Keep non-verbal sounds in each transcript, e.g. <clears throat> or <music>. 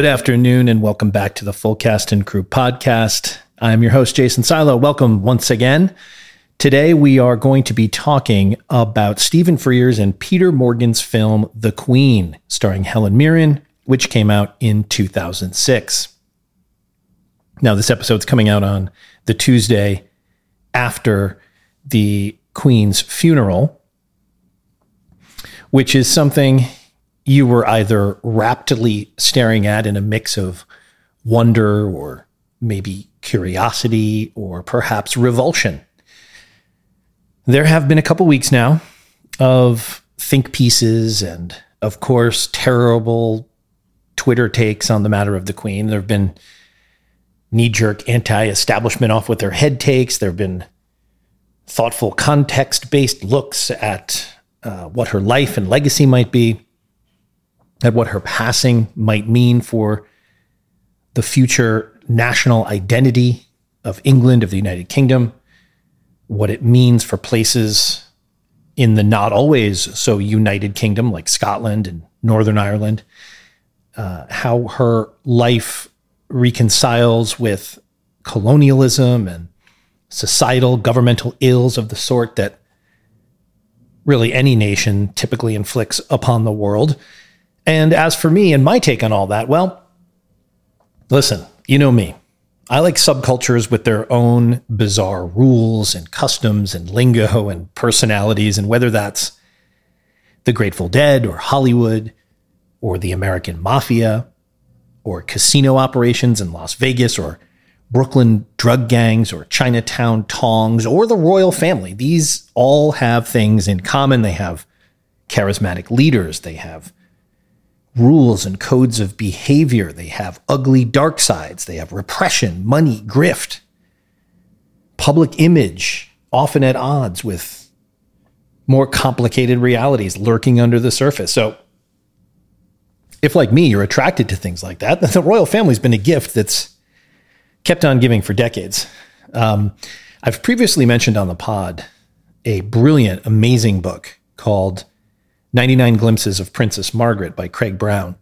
Good afternoon, and welcome back to the Full Cast and Crew podcast. I'm your host, Jason Silo. Welcome once again. Today, we are going to be talking about Stephen Frears and Peter Morgan's film, The Queen, starring Helen Mirren, which came out in 2006. Now, this episode's coming out on the Tuesday after the Queen's funeral, which is something you were either raptly staring at in a mix of wonder or maybe curiosity or perhaps revulsion. There have been a couple weeks now of think pieces and, of course, terrible Twitter takes on the matter of the Queen. There have been knee jerk anti establishment off with their head takes. There have been thoughtful context based looks at uh, what her life and legacy might be, at what her passing might mean for the future national identity of England, of the United Kingdom, what it means for places in the not always so united kingdom like Scotland and Northern Ireland, uh, how her life reconciles with colonialism and societal governmental ills of the sort that really any nation typically inflicts upon the world. And as for me and my take on all that, well, listen, you know me. I like subcultures with their own bizarre rules and customs and lingo and personalities, and whether that's the Grateful Dead or Hollywood or the American Mafia or casino operations in Las Vegas or Brooklyn drug gangs or Chinatown tongs or the royal family. These all have things in common. They have charismatic leaders, they have rules and codes of behavior, they have ugly dark sides, they have repression, money, grift, public image, often at odds with more complicated realities lurking under the surface. So, if like me, you're attracted to things like that, <laughs> the royal family's been a gift that's kept on giving for decades. Um, I've previously mentioned on the pod a brilliant, amazing book called 99 Glimpses of Princess Margaret by Craig Brown.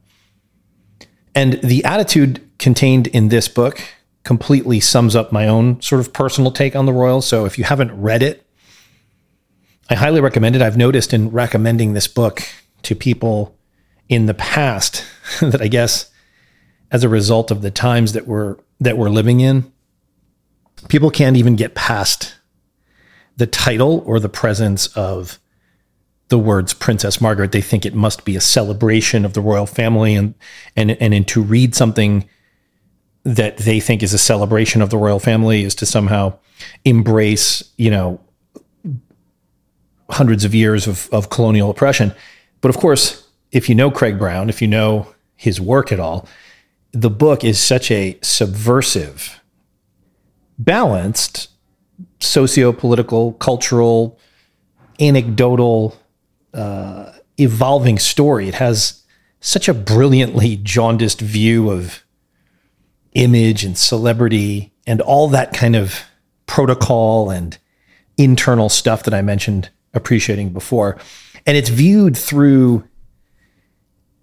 And the attitude contained in this book completely sums up my own sort of personal take on the royals. So if you haven't read it, I highly recommend it. I've noticed in recommending this book to people in the past <laughs> that I guess as a result of the times that we're that we're living in, people can't even get past the title or the presence of the words Princess Margaret. They think it must be a celebration of the royal family and and and, and to read something that they think is a celebration of the royal family is to somehow embrace, you know, hundreds of years of, of colonial oppression. But of course, if you know Craig Brown, if you know his work at all, the book is such a subversive, balanced, socio political, cultural, anecdotal, uh, evolving story. It has such a brilliantly jaundiced view of image and celebrity and all that kind of protocol and internal stuff that I mentioned appreciating before. And it's viewed through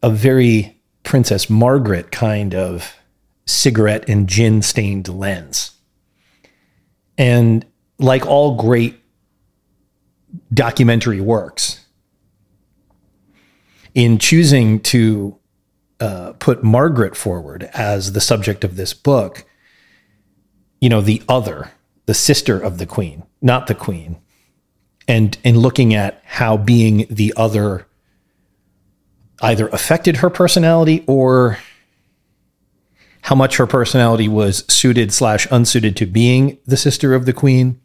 a very Princess Margaret kind of cigarette and gin stained lens. And like all great documentary works, in choosing to uh, put Margaret forward as the subject of this book, you know, the other, the sister of the queen, not the queen, and in looking at how being the other either affected her personality or how much her personality was suited slash unsuited to being the sister of the queen.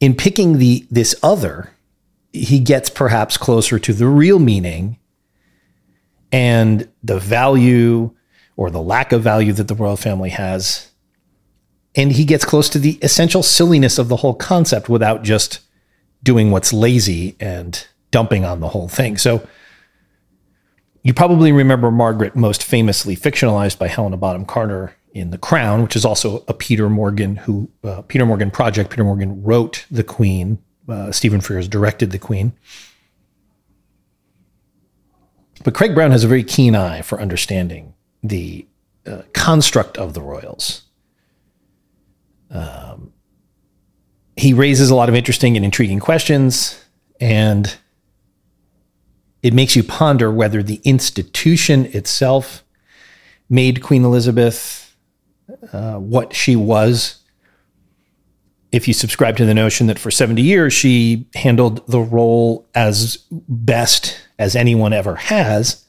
In picking the this other, he gets perhaps closer to the real meaning and the value or the lack of value that the royal family has. And he gets close to the essential silliness of the whole concept without just doing what's lazy and dumping on the whole thing. So you probably remember Margaret most famously fictionalized by Helena Bonham Carter in The Crown, which is also a Peter Morgan who uh, Peter Morgan project. Peter Morgan wrote The Queen. Uh, Stephen Frears directed The Queen. But Craig Brown has a very keen eye for understanding the uh, construct of the royals. Um, he raises a lot of interesting and intriguing questions, and it makes you ponder whether the institution itself made Queen Elizabeth uh, what she was. If you subscribe to the notion that for 70 years she handled the role as best as anyone ever has,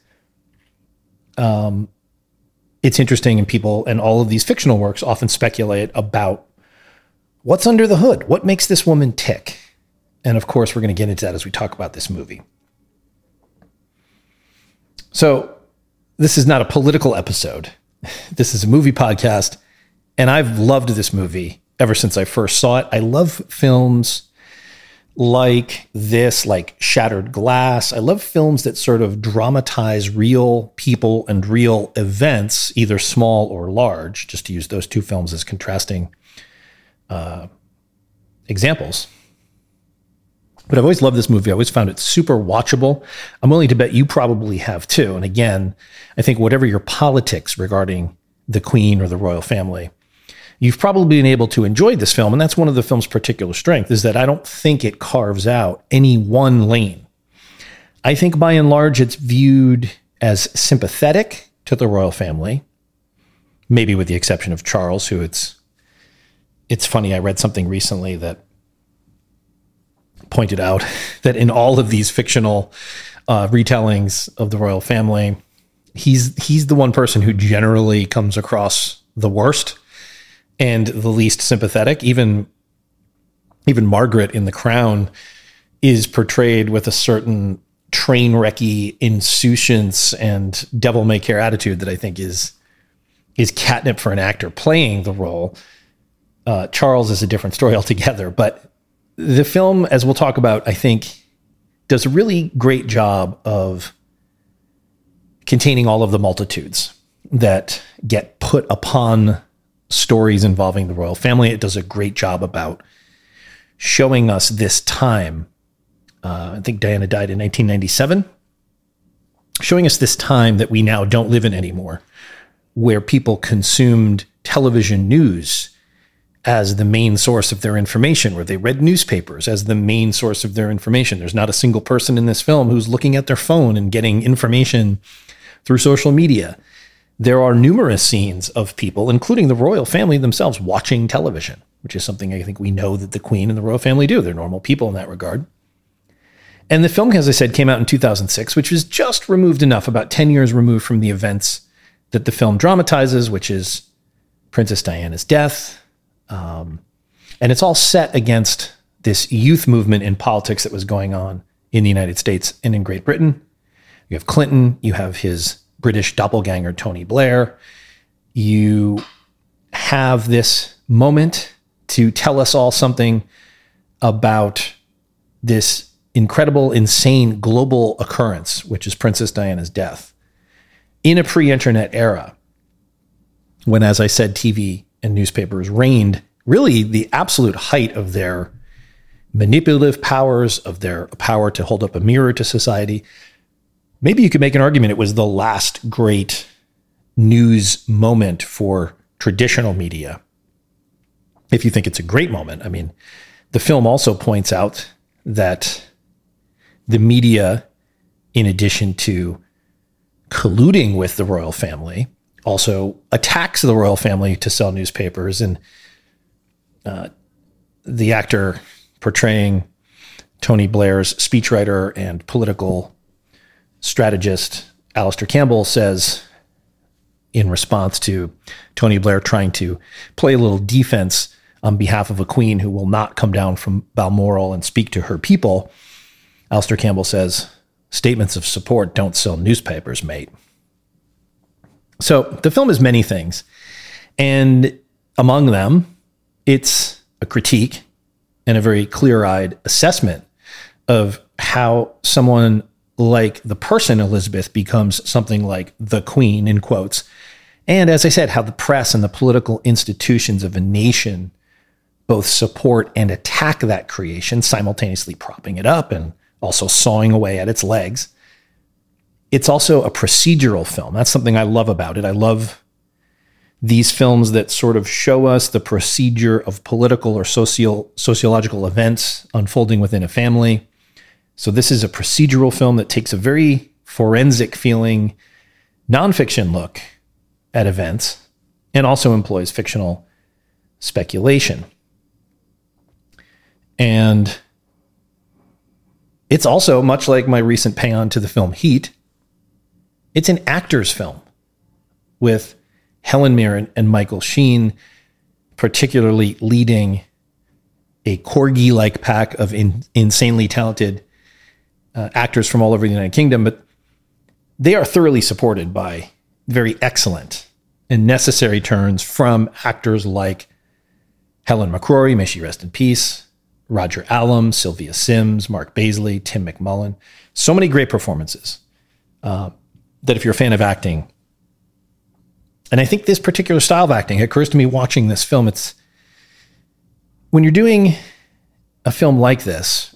um, it's interesting, and people and all of these fictional works often speculate about what's under the hood, what makes this woman tick. And of course, we're going to get into that as we talk about this movie. So, this is not a political episode. <laughs> This is a movie podcast. And I've loved this movie ever since I first saw it. I love films like this, like Shattered Glass. I love films that sort of dramatize real people and real events, either small or large, just to use those two films as contrasting uh, examples. But I've always loved this movie. I always found it super watchable. I'm willing to bet you probably have too. And again, I think whatever your politics regarding the Queen or the royal family, you've probably been able to enjoy this film. And that's one of the film's particular strength is that I don't think it carves out any one lane. I think by and large, it's viewed as sympathetic to the royal family, maybe with the exception of Charles, who it's it's funny. I read something recently that pointed out <laughs> that in all of these fictional uh, retellings of the royal family, he's he's the one person who generally comes across the worst and the least sympathetic. Even even Margaret in The Crown is portrayed with a certain train wrecky insouciance and devil may care attitude that I think is is catnip for an actor playing the role. Uh, Charles is a different story <laughs> altogether, but the film, as we'll talk about, I think does a really great job of containing all of the multitudes that get put upon stories involving the royal family. It does a great job about showing us this time. Uh, I think Diana died in 1997, showing us this time that we now don't live in anymore, where people consumed television news as the main source of their information, where they read newspapers as the main source of their information. There's not a single person in this film who's looking at their phone and getting information through social media there are numerous scenes of people, including the royal family themselves, watching television, which is something I think we know that the Queen and the royal family do. They're normal people in that regard. And the film, as I said, came out in 2006, which was just removed enough, about 10 years removed from the events that the film dramatizes, which is Princess Diana's death. Um, and it's all set against this youth movement in politics that was going on in the United States and in Great Britain. You have Clinton, you have his British doppelganger Tony Blair. You have this moment to tell us all something about this incredible, insane global occurrence, which is Princess Diana's death, in a pre internet era, when, as I said, TV and newspapers reigned really the absolute height of their manipulative powers, of their power to hold up a mirror to society maybe you could make an argument it was the last great news moment for traditional media. If you think it's a great moment, I mean, the film also points out that the media, in addition to colluding with the royal family, also attacks the royal family to sell newspapers. And uh, the actor portraying Tony Blair's speechwriter and political strategist Alastair Campbell says in response to Tony Blair trying to play a little defense on behalf of a queen who will not come down from Balmoral and speak to her people, Alastair Campbell says, Statements of support don't sell newspapers, mate. So the film is many things. And among them, it's a critique and a very clear eyed assessment of how someone like the person Elizabeth becomes something like the queen, in quotes. And as I said, how the press and the political institutions of a nation both support and attack that creation, simultaneously propping it up and also sawing away at its legs. it's also a procedural film. That's something I love about it. I love these films that sort of show us the procedure of political or social sociological events unfolding within a family. So this is a procedural film that takes a very forensic feeling nonfiction look at events and also employs fictional speculation. And it's also much like my recent pay on to the film Heat. It's an actor's film with Helen Mirren and Michael Sheen, particularly leading a corgi like pack of in, insanely talented uh, actors from all over the United Kingdom. But they are thoroughly supported by very excellent and necessary turns from actors like Helen McCrory, may she rest in peace, Roger Allam, Sylvia Syms, Mark Bazeley, Tim McMullan. So many great performances uh, that if you're a fan of acting, and I think this particular style of acting occurs to me watching this film. It's when you're doing a film like this,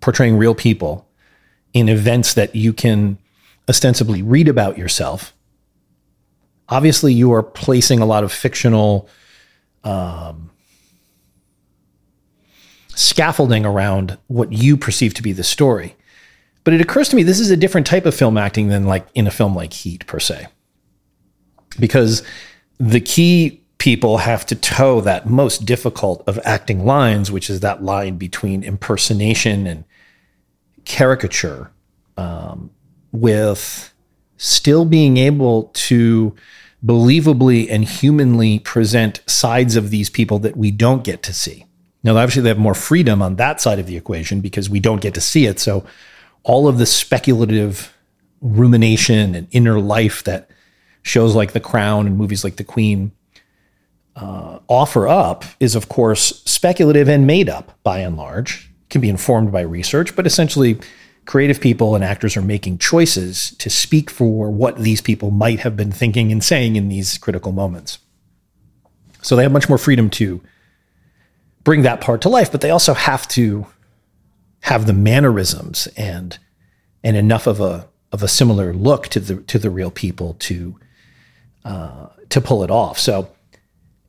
portraying real people in events that you can ostensibly read about yourself. Obviously, you are placing a lot of fictional um, scaffolding around what you perceive to be the story. But it occurs to me this is a different type of film acting than like in a film like Heat per se. Because the key people have to toe that most difficult of acting lines, which is that line between impersonation and caricature, um, with still being able to believably and humanly present sides of these people that we don't get to see. Now, obviously, they have more freedom on that side of the equation because we don't get to see it. So, all of the speculative rumination and inner life that shows like The Crown and movies like The Queen uh, offer up is, of course, speculative and made up by and large. Can be informed by research, but essentially, creative people and actors are making choices to speak for what these people might have been thinking and saying in these critical moments. So they have much more freedom to bring that part to life, but they also have to have the mannerisms and and enough of a of a similar look to the to the real people to uh, to pull it off. So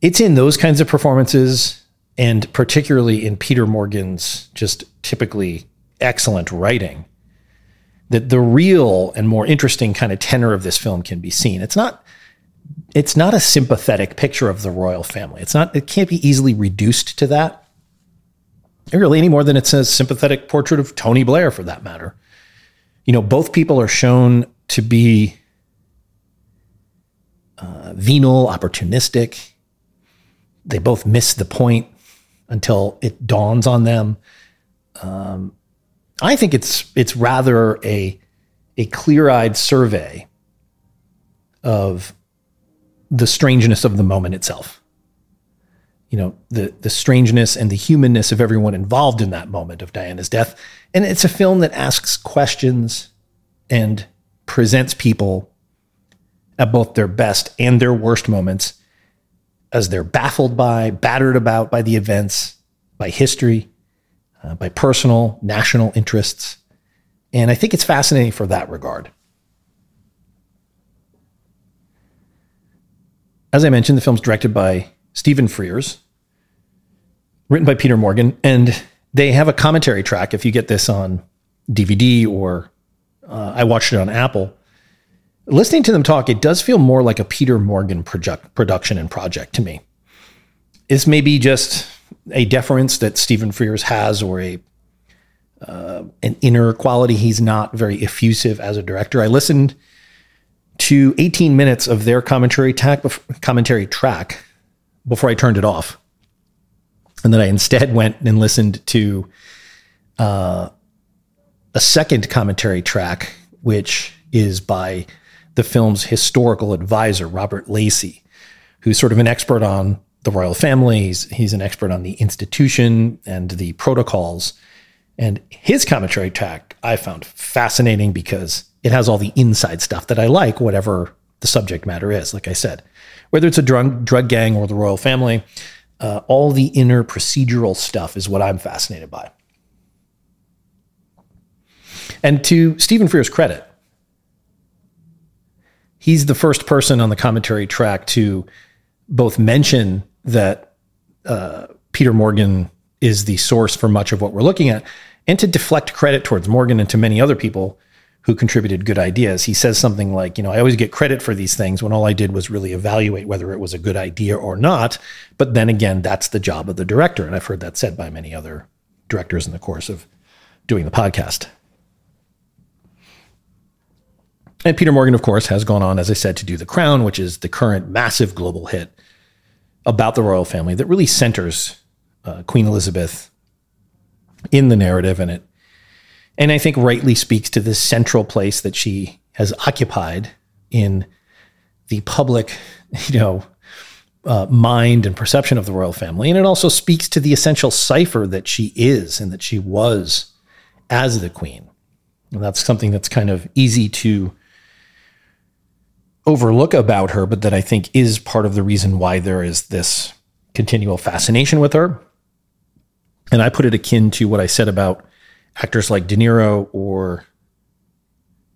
it's in those kinds of performances, and particularly in Peter Morgan's just typically excellent writing, that the real and more interesting kind of tenor of this film can be seen. It's not it's not a sympathetic picture of the royal family. It's not it can't be easily reduced to that. Really, any more than it's a sympathetic portrait of Tony Blair for that matter. You know, both people are shown to be uh, venal, opportunistic. They both miss the point until it dawns on them. Um, I think it's it's rather a a clear-eyed survey of the strangeness of the moment itself. You know, the the strangeness and the humanness of everyone involved in that moment of Diana's death. And it's a film that asks questions and presents people at both their best and their worst moments as they're baffled by, battered about by the events, by history, uh, by personal, national interests. And I think it's fascinating for that regard. As I mentioned, the film's directed by Stephen Frears, written by Peter Morgan, and they have a commentary track. If you get this on DVD or uh, I watched it on Apple, listening to them talk, it does feel more like a Peter Morgan project, production and project to me. This may be just a deference that Stephen Frears has, or a uh, an inner quality. He's not very effusive as a director. I listened to 18 minutes of their commentary track, commentary track before I turned it off, and then I instead went and listened to uh, a second commentary track, which is by the film's historical advisor, Robert Lacey, who's sort of an expert on the royal families. He's an expert on the institution and the protocols. And his commentary track I found fascinating because it has all the inside stuff that I like, whatever the subject matter is. Like I said, whether it's a drug, drug gang or the royal family, uh, all the inner procedural stuff is what I'm fascinated by. And to Stephen Frears' credit, he's the first person on the commentary track to both mention that uh, Peter Morgan is the source for much of what we're looking at, and to deflect credit towards Morgan and to many other people who contributed good ideas. He says something like, you know, I always get credit for these things when all I did was really evaluate whether it was a good idea or not. But then again, that's the job of the director. And I've heard that said by many other directors in the course of doing the podcast. And Peter Morgan, of course, has gone on, as I said, to do The Crown, which is the current massive global hit about the royal family that really centers uh, Queen Elizabeth in the narrative and it and I think rightly speaks to the central place that she has occupied in the public, <laughs> you know, uh, mind and perception of the royal family. And it also speaks to the essential cipher that she is and that she was as the queen. And that's something that's kind of easy to overlook about her, but that I think is part of the reason why there is this continual fascination with her. And I put it akin to what I said about actors like De Niro or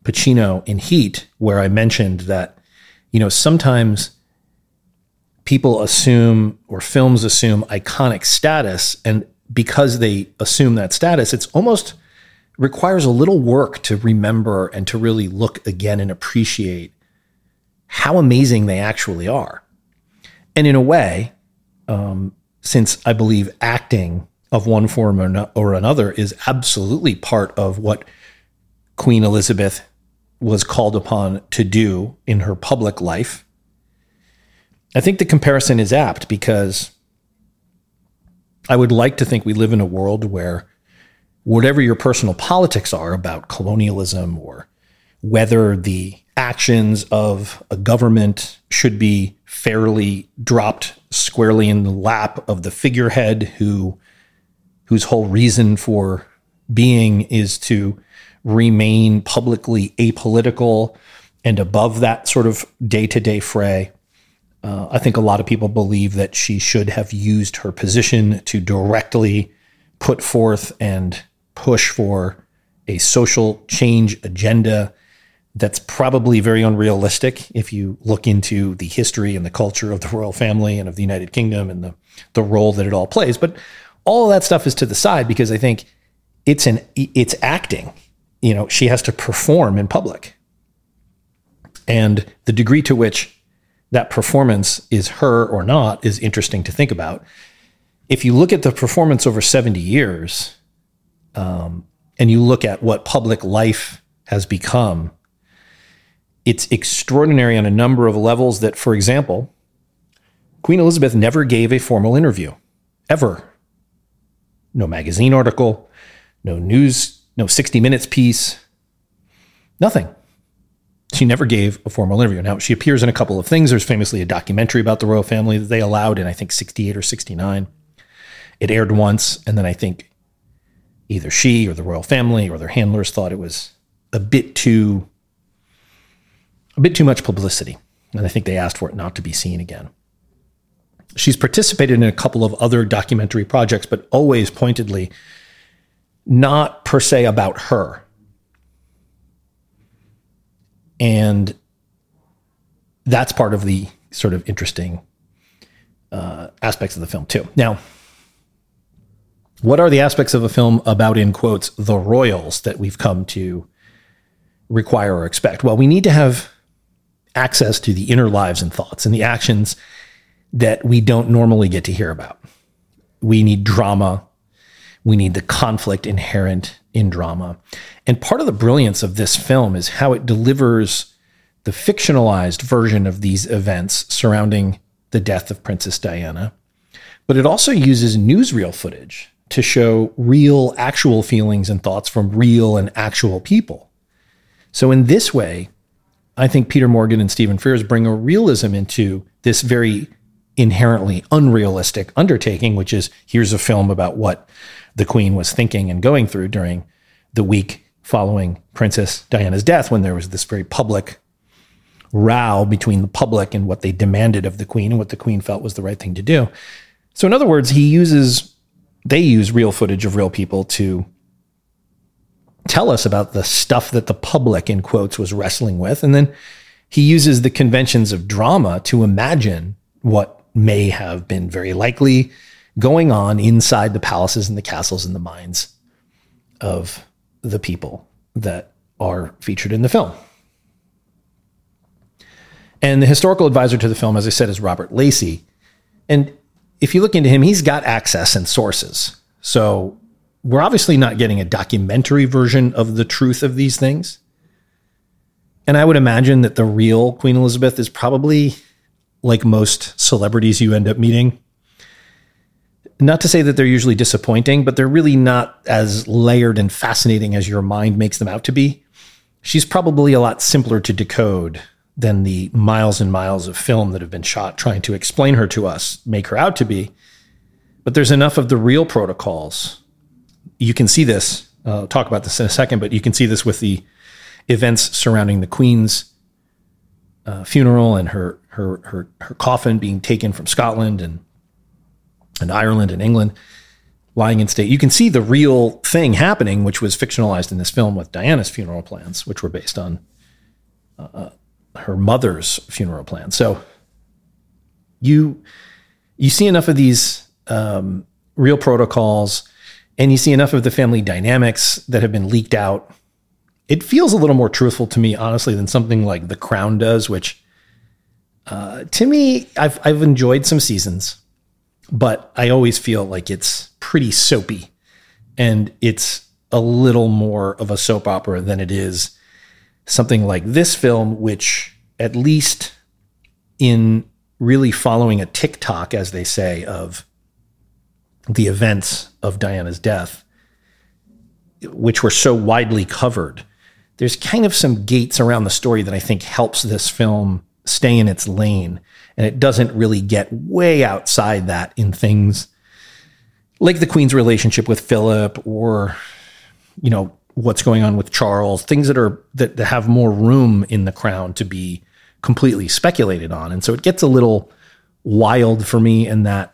Pacino in Heat, where I mentioned that, you know, sometimes people assume or films assume iconic status. And because they assume that status, it's almost requires a little work to remember and to really look again and appreciate how amazing they actually are. And in a way, um, since I believe acting of one form or, no, or another is absolutely part of what Queen Elizabeth was called upon to do in her public life. I think the comparison is apt because I would like to think we live in a world where whatever your personal politics are about colonialism or whether the actions of a government should be fairly dropped squarely in the lap of the figurehead who whose whole reason for being is to remain publicly apolitical and above that sort of day to day fray. Uh, I think a lot of people believe that she should have used her position to directly put forth and push for a social change agenda that's probably very unrealistic if you look into the history and the culture of the royal family and of the United Kingdom and the, the role that it all plays. But all of that stuff is to the side because I think it's an it's acting. You know, she has to perform in public. And the degree to which that performance is her or not is interesting to think about. If you look at the performance over 70 years, um, and you look at what public life has become, it's extraordinary on a number of levels that, for example, Queen Elizabeth never gave a formal interview, ever no magazine article, no news, no 60 Minutes piece, nothing. She never gave a formal interview. Now, she appears in a couple of things. There's famously a documentary about the royal family that they allowed in, I think, 68 or 69. It aired once, and then I think either she or the royal family or their handlers thought it was a bit too a bit too much publicity. And I think they asked for it not to be seen again. She's participated in a couple of other documentary projects, but always pointedly not per se about her. And that's part of the sort of interesting uh, aspects of the film, too. Now, what are the aspects of a film about, in quotes, the royals that we've come to require or expect? Well, we need to have access to the inner lives and thoughts and the actions that we don't normally get to hear about. We need drama. We need the conflict inherent in drama. And part of the brilliance of this film is how it delivers the fictionalized version of these events surrounding the death of Princess Diana. But it also uses newsreel footage to show real, actual feelings and thoughts from real and actual people. So, in this way, I think Peter Morgan and Stephen Frears bring a realism into this very inherently unrealistic undertaking, which is here's a film about what the Queen was thinking and going through during the week following Princess Diana's death, when there was this very public row between the public and what they demanded of the Queen and what the Queen felt was the right thing to do. So, in other words, he uses, they use real footage of real people to tell us about the stuff that the public, in quotes, was wrestling with. And then he uses the conventions of drama to imagine what may have been very likely going on inside the palaces and the castles and the minds of the people that are featured in the film. And the historical advisor to the film, as I said, is Robert Lacey. And if you look into him, he's got access and sources. So we're obviously not getting a documentary version of the truth of these things. And I would imagine that the real Queen Elizabeth is probably like most celebrities you end up meeting. Not to say that they're usually disappointing, but they're really not as layered and fascinating as your mind makes them out to be. She's probably a lot simpler to decode than the miles and miles of film that have been shot trying to explain her to us make her out to be. But there's enough of the real protocols. You can see this. Uh, I'll talk about this in a second, but you can see this with the events surrounding the Queen's uh, funeral and her, her her her coffin being taken from Scotland and and Ireland and England, lying in state. You can see the real thing happening, which was fictionalized in this film with Diana's funeral plans, which were based on uh, her mother's funeral plan. So you you see enough of these um, real protocols, and you see enough of the family dynamics that have been leaked out. It feels a little more truthful to me, honestly, than something like The Crown does, which uh, to me, I've I've enjoyed some seasons, but I always feel like it's pretty soapy, and it's a little more of a soap opera than it is something like this film, which at least in really following a tick-tock, as they say, of the events of Diana's death, which were so widely covered, there's kind of some gates around the story that I think helps this film stay in its lane. And it doesn't really get way outside that in things like the Queen's relationship with Philip or, you know, what's going on with Charles, things that are that, that have more room in the crown to be completely speculated on. And so it gets a little wild for me in that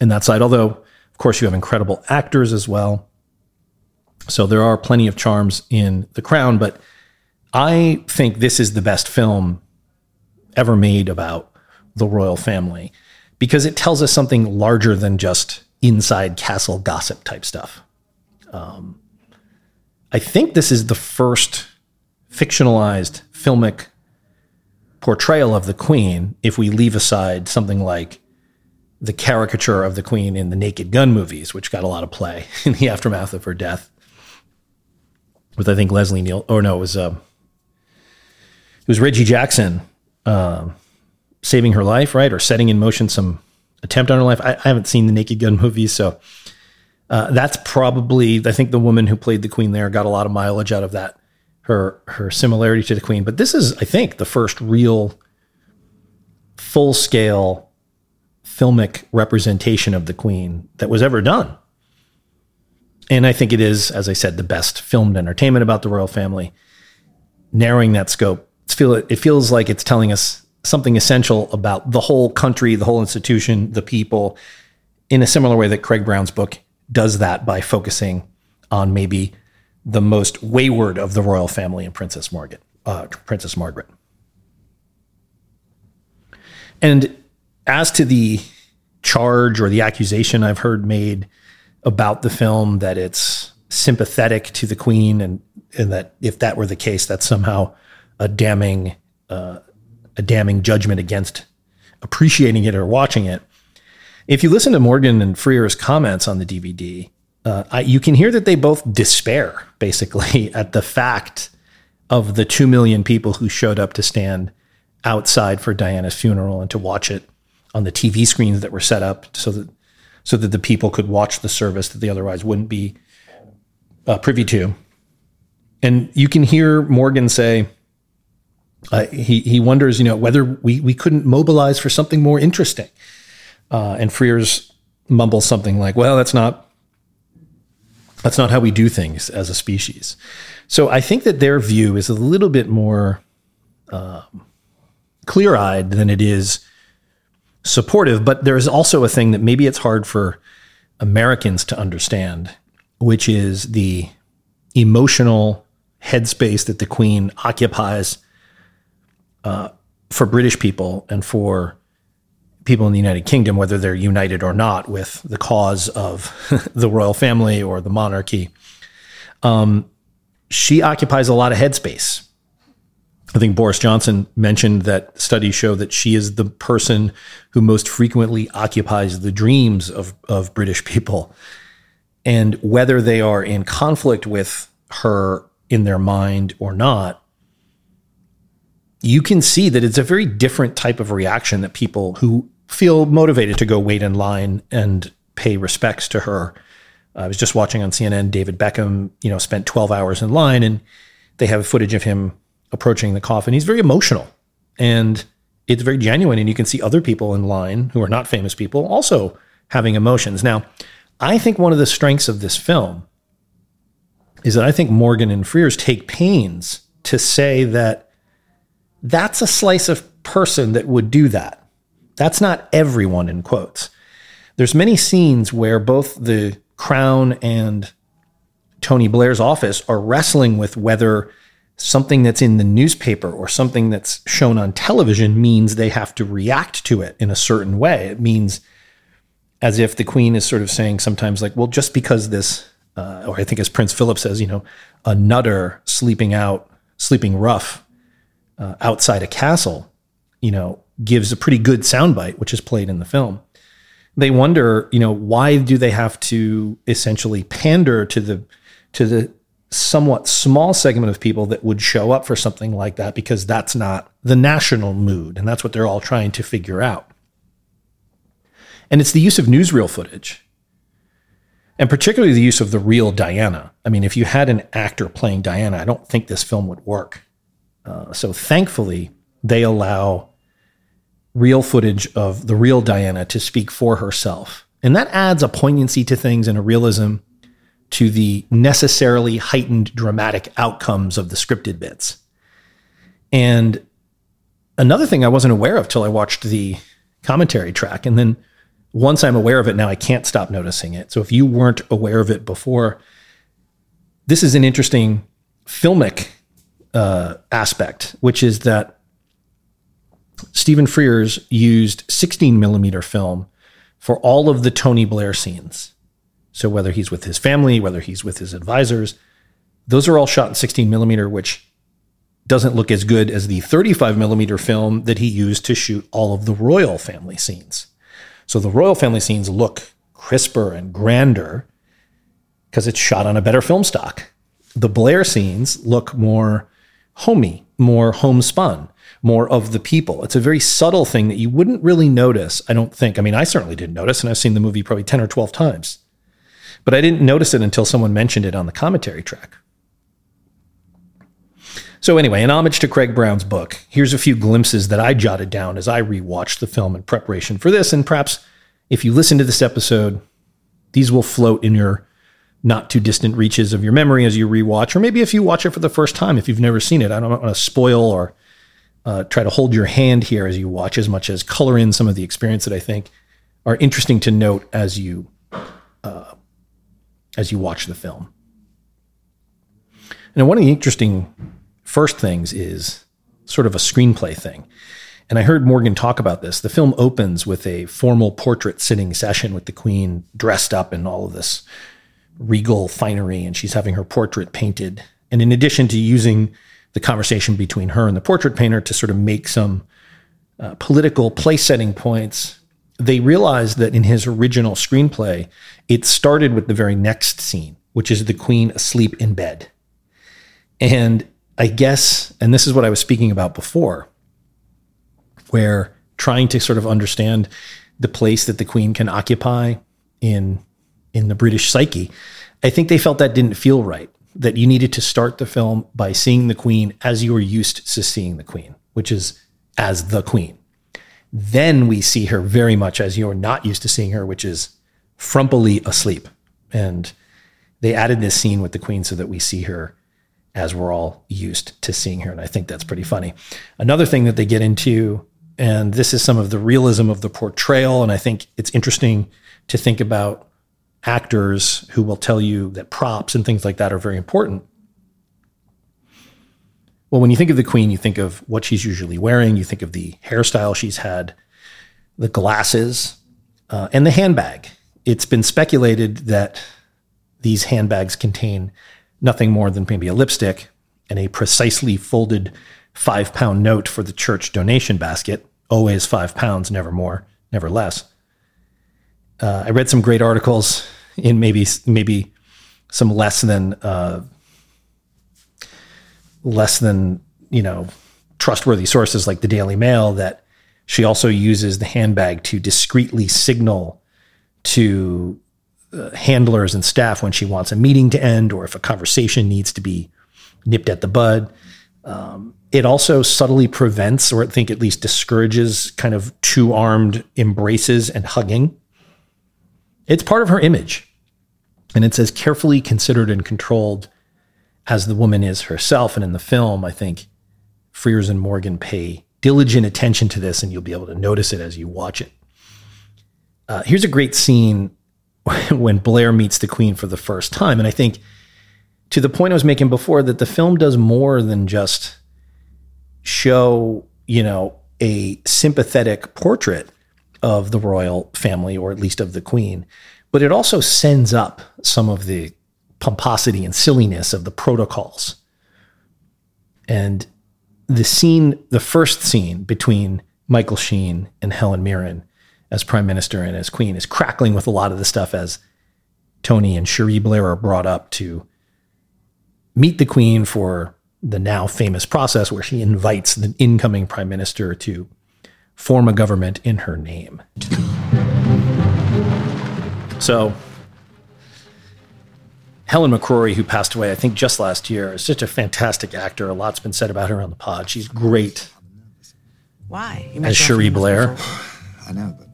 in that side. Although, course, you have incredible actors as well. So there are plenty of charms in The Crown, but I think this is the best film ever made about the royal family because it tells us something larger than just inside castle gossip type stuff. Um, I think this is the first fictionalized filmic portrayal of the queen if we leave aside something like the caricature of the queen in the Naked Gun movies, which got a lot of play <laughs> in the aftermath of her death. With I think Leslie Neal, or no, it was uh, it was Reggie Jackson uh, saving her life, right, or setting in motion some attempt on her life. I, I haven't seen the Naked Gun movies, so uh, that's probably I think the woman who played the queen there got a lot of mileage out of that her her similarity to the queen. But this is I think the first real full scale filmic representation of the queen that was ever done. And I think it is, as I said, the best filmed entertainment about the royal family. Narrowing that scope, feel it feels like it's telling us something essential about the whole country, the whole institution, the people, in a similar way that Craig Brown's book does that by focusing on maybe the most wayward of the royal family and Princess Margaret. Uh, Princess Margaret. And as to the charge or the accusation I've heard made about the film that it's sympathetic to the Queen, and and that if that were the case, that's somehow a damning uh, a damning judgment against appreciating it or watching it. If you listen to Morgan and Frears' comments on the DVD, uh, I, you can hear that they both despair basically <laughs> at the fact of the 2 million people who showed up to stand outside for Diana's funeral and to watch it on the TV screens that were set up so that so that the people could watch the service that they otherwise wouldn't be uh, privy to. And you can hear Morgan say, uh, he he wonders, you know, whether we we couldn't mobilize for something more interesting. Uh, and Frears mumbles something like, "Well, that's not that's not how we do things as a species." So I think that their view is a little bit more uh, clear-eyed than it is supportive. But there is also a thing that maybe it's hard for Americans to understand, which is the emotional headspace that the Queen occupies uh, for British people and for people in the United Kingdom, whether they're united or not with the cause of <laughs> the royal family or the monarchy. Um, she occupies a lot of headspace. I think Boris Johnson mentioned that studies show that she is the person who most frequently occupies the dreams of, of British people. And whether they are in conflict with her in their mind or not, you can see that it's a very different type of reaction that people who feel motivated to go wait in line and pay respects to her. I was just watching on CNN, David Beckham, you know, spent 12 hours in line and they have footage of him approaching the coffin. He's very emotional and it's very genuine. And you can see other people in line who are not famous people also having emotions. Now, I think one of the strengths of this film is that I think Morgan and Frears take pains to say that that's a slice of person that would do that. That's not everyone in quotes. There's many scenes where both the crown and Tony Blair's office are wrestling with whether something that's in the newspaper or something that's shown on television means they have to react to it in a certain way. It means as if the queen is sort of saying sometimes like, well, just because this, uh, or I think as Prince Philip says, you know, a nutter sleeping out, sleeping rough uh, outside a castle, you know, gives a pretty good soundbite, which is played in the film. They wonder, you know, why do they have to essentially pander to the to the somewhat small segment of people that would show up for something like that because that's not the national mood. And that's what they're all trying to figure out. And it's the use of newsreel footage, and particularly the use of the real Diana. I mean, if you had an actor playing Diana, I don't think this film would work. Uh, so thankfully, they allow real footage of the real Diana to speak for herself. And that adds a poignancy to things and a realism to the necessarily heightened dramatic outcomes of the scripted bits. And another thing I wasn't aware of till I watched the commentary track. And then once I'm aware of it now, I can't stop noticing it. So if you weren't aware of it before, this is an interesting filmic uh, aspect, which is that Stephen Frears used 16 millimeter film for all of the Tony Blair scenes. So whether he's with his family, whether he's with his advisors, those are all shot in 16 millimeter, which doesn't look as good as the 35 millimeter film that he used to shoot all of the royal family scenes. So the royal family scenes look crisper and grander because it's shot on a better film stock. The Blair scenes look more homey, more homespun, more of the people. It's a very subtle thing that you wouldn't really notice, I don't think. I mean, I certainly didn't notice, and I've seen the movie probably 10 or 12 times. But I didn't notice it until someone mentioned it on the commentary track. So, anyway, in homage to Craig Brown's book, here's a few glimpses that I jotted down as I rewatched the film in preparation for this. And perhaps if you listen to this episode, these will float in your not too distant reaches of your memory as you rewatch, or maybe if you watch it for the first time, if you've never seen it. I don't want to spoil or uh, try to hold your hand here as you watch, as much as color in some of the experience that I think are interesting to note as you uh, as you watch the film. And one of the interesting first things is sort of a screenplay thing. And I heard Morgan talk about this. The film opens with a formal portrait sitting session with the queen dressed up in all of this regal finery, and she's having her portrait painted. And in addition to using the conversation between her and the portrait painter to sort of make some uh, political place setting points, they realized that in his original screenplay, it started with the very next scene, which is the queen asleep in bed. And I guess, and this is what I was speaking about before, where trying to sort of understand the place that the queen can occupy in in the British psyche, I think they felt that didn't feel right. That you needed to start the film by seeing the queen as you were used to seeing the queen, which is as the queen. Then we see her very much as you're not used to seeing her, which is frumpily asleep. And they added this scene with the queen so that we see her as we're all used to seeing her. And I think that's pretty funny. Another thing that they get into, and this is some of the realism of the portrayal, and I think it's interesting to think about actors who will tell you that props and things like that are very important. Well, when you think of the queen, you think of what she's usually wearing, you think of the hairstyle she's had, the glasses, uh, and the handbag. It's been speculated that these handbags contain nothing more than maybe a lipstick and a precisely folded five pound note for the church donation basket. Always five pounds, never more, never less. Uh, I read some great articles in maybe maybe some less than uh, less than you know trustworthy sources like the Daily Mail that she also uses the handbag to discreetly signal to uh, handlers and staff when she wants a meeting to end or if a conversation needs to be nipped at the bud. Um, it also subtly prevents, or I think at least discourages, kind of two armed embraces and hugging. It's part of her image. And it's as carefully considered and controlled as the woman is herself. And in the film, I think Frears and Morgan pay diligent attention to this, and you'll be able to notice it as you watch it. Uh, here's a great scene <laughs> when Blair meets the Queen for the first time. And I think to the point I was making before that the film does more than just show, you know, a sympathetic portrait of the royal family, or at least of the Queen, but it also sends up some of the pomposity and silliness of the protocols. And the scene, the first scene between Michael Sheen and Helen Mirren as prime minister and as queen is crackling with a lot of the stuff as Tony and Cherie Blair are brought up to meet the queen for the now famous process where she invites the incoming prime minister to form a government in her name. So, Helen McCrory, who passed away, I think, just last year, is such a fantastic actor. A lot's been said about her on the pod. She's great. Why? You as Cherie Blair. <sighs> I know, but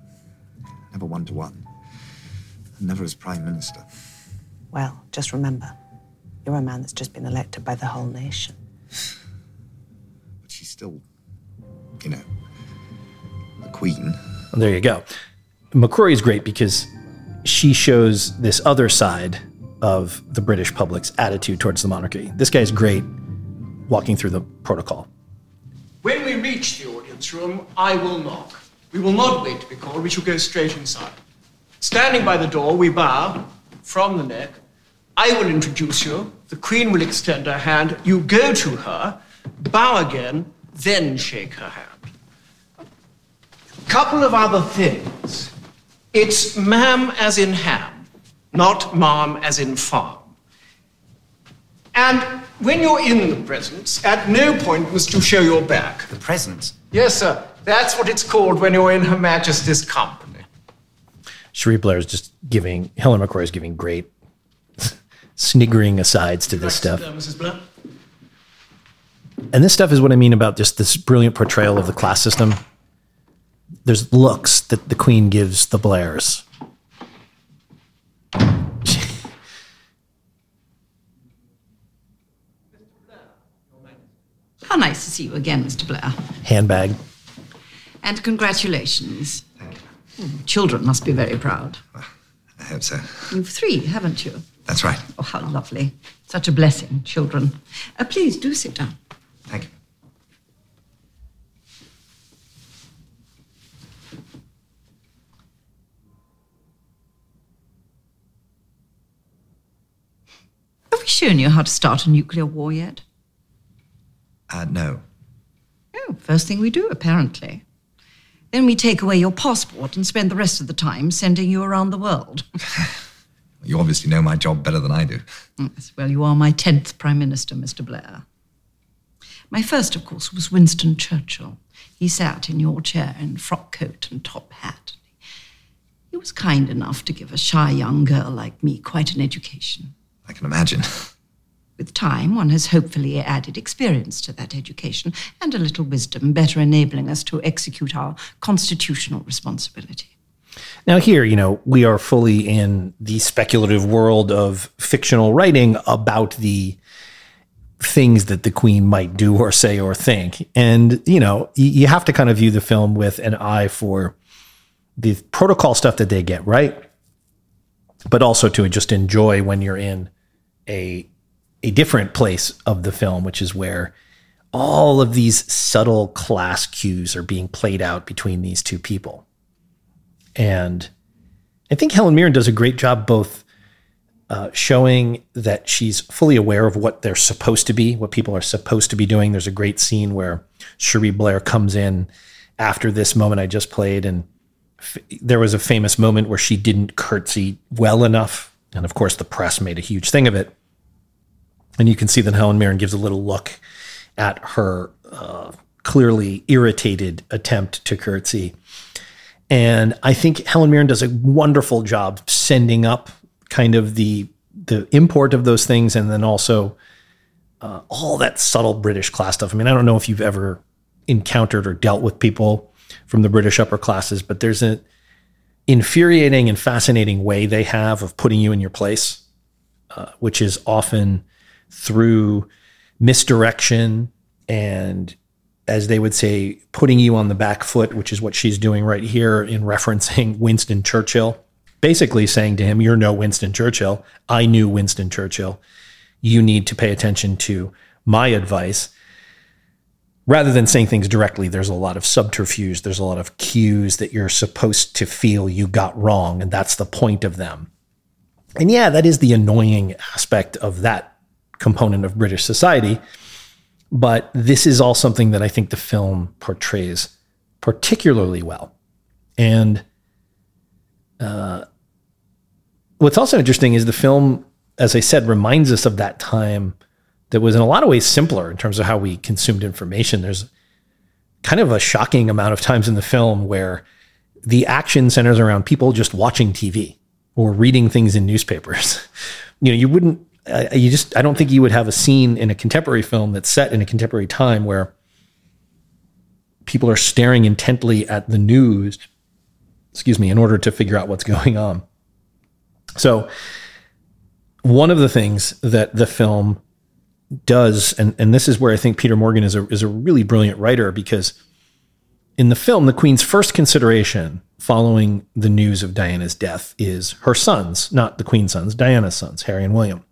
never one to one. Never as prime minister. Well, just remember, you're a man that's just been elected by the whole nation. <sighs> But she's still, you know, the queen. And there you go. McCrory is great because she shows this other side of the British public's attitude towards the monarchy. This guy's great walking through the protocol. When we reach the audience room, I will knock. We will not wait to be called, we shall go straight inside. Standing by the door, we bow from the neck. I will introduce you. The Queen will extend her hand. You go to her, bow again, then shake her hand. A Couple of other things. It's ma'am as in ham, not ma'am as in farm. And when you're in the presence, at no point must you show your back. The presence? Yes, sir. That's what it's called when you're in Her Majesty's company. Cherie Blair is just giving, Helen McCrory is giving great <laughs> sniggering asides to this stuff. There, Mrs. Blair. And this stuff is what I mean about just this brilliant portrayal of the class system. There's looks that the Queen gives the Blairs. How nice to see you again, Mr. Blair. Handbag. And congratulations. Hmm, Children must be very proud. I hope so. You've three, haven't you? That's right. Oh, how lovely. Such a blessing, children. Uh, please do sit down. Have we shown you how to start a nuclear war yet? Uh, no. Oh, first thing we do, apparently. Then we take away your passport and spend the rest of the time sending you around the world. <laughs> You obviously know my job better than I do. Yes, well, you are my 10th Prime Minister, Mr. Blair. My first, of course, was Winston Churchill. He sat in your chair in frock coat and top hat. He was kind enough to give a shy young girl like me quite an education. I can imagine. With time, one has hopefully added experience to that education and a little wisdom, better enabling us to execute our constitutional responsibility. Now, here, you know, we are fully in the speculative world of fictional writing about the things that the queen might do or say or think. And, you know, you have to kind of view the film with an eye for the protocol stuff that they get right, but also to just enjoy when you're in a a different place of the film, which is where all of these subtle class cues are being played out between these two people. And I think Helen Mirren does a great job both uh, showing that she's fully aware of what they're supposed to be, what people are supposed to be doing. There's a great scene where Cherie Blair comes in after this moment I just played, and f- there was a famous moment where she didn't curtsy well enough. And of course, the press made a huge thing of it. And you can see that Helen Mirren gives a little look at her uh, clearly irritated attempt to curtsy. And I think Helen Mirren does a wonderful job sending up kind of the the import of those things, and then also uh, all that subtle British class stuff. I mean, I don't know if you've ever encountered or dealt with people from the British upper classes, but there's an infuriating and fascinating way they have of putting you in your place, uh, which is often through misdirection and as they would say, putting you on the back foot, which is what she's doing right here in referencing <laughs> Winston Churchill, basically saying to him, You're no Winston Churchill. I knew Winston Churchill. You need to pay attention to my advice. Rather than saying things directly, there's a lot of subterfuge. There's a lot of cues that you're supposed to feel you got wrong. And that's the point of them. And yeah, that is the annoying aspect of that component of British society but this is all something that I think the film portrays particularly well. And uh, what's also interesting is the film, as I said, reminds us of that time that was in a lot of ways simpler in terms of how we consumed information. There's kind of a shocking amount of times in the film where the action centers around people just watching TV or reading things in newspapers. <laughs> you know, you wouldn't uh, you just I don't think you would have a scene in a contemporary film that's set in a contemporary time where people are staring intently at the news, excuse me, in order to figure out what's going on. So one of the things that the film does, and, and this is where I think Peter Morgan is a is a really brilliant writer because in the film, the Queen's first consideration following the news of Diana's death is her sons, not the Queen's sons, Diana's sons, Harry and William.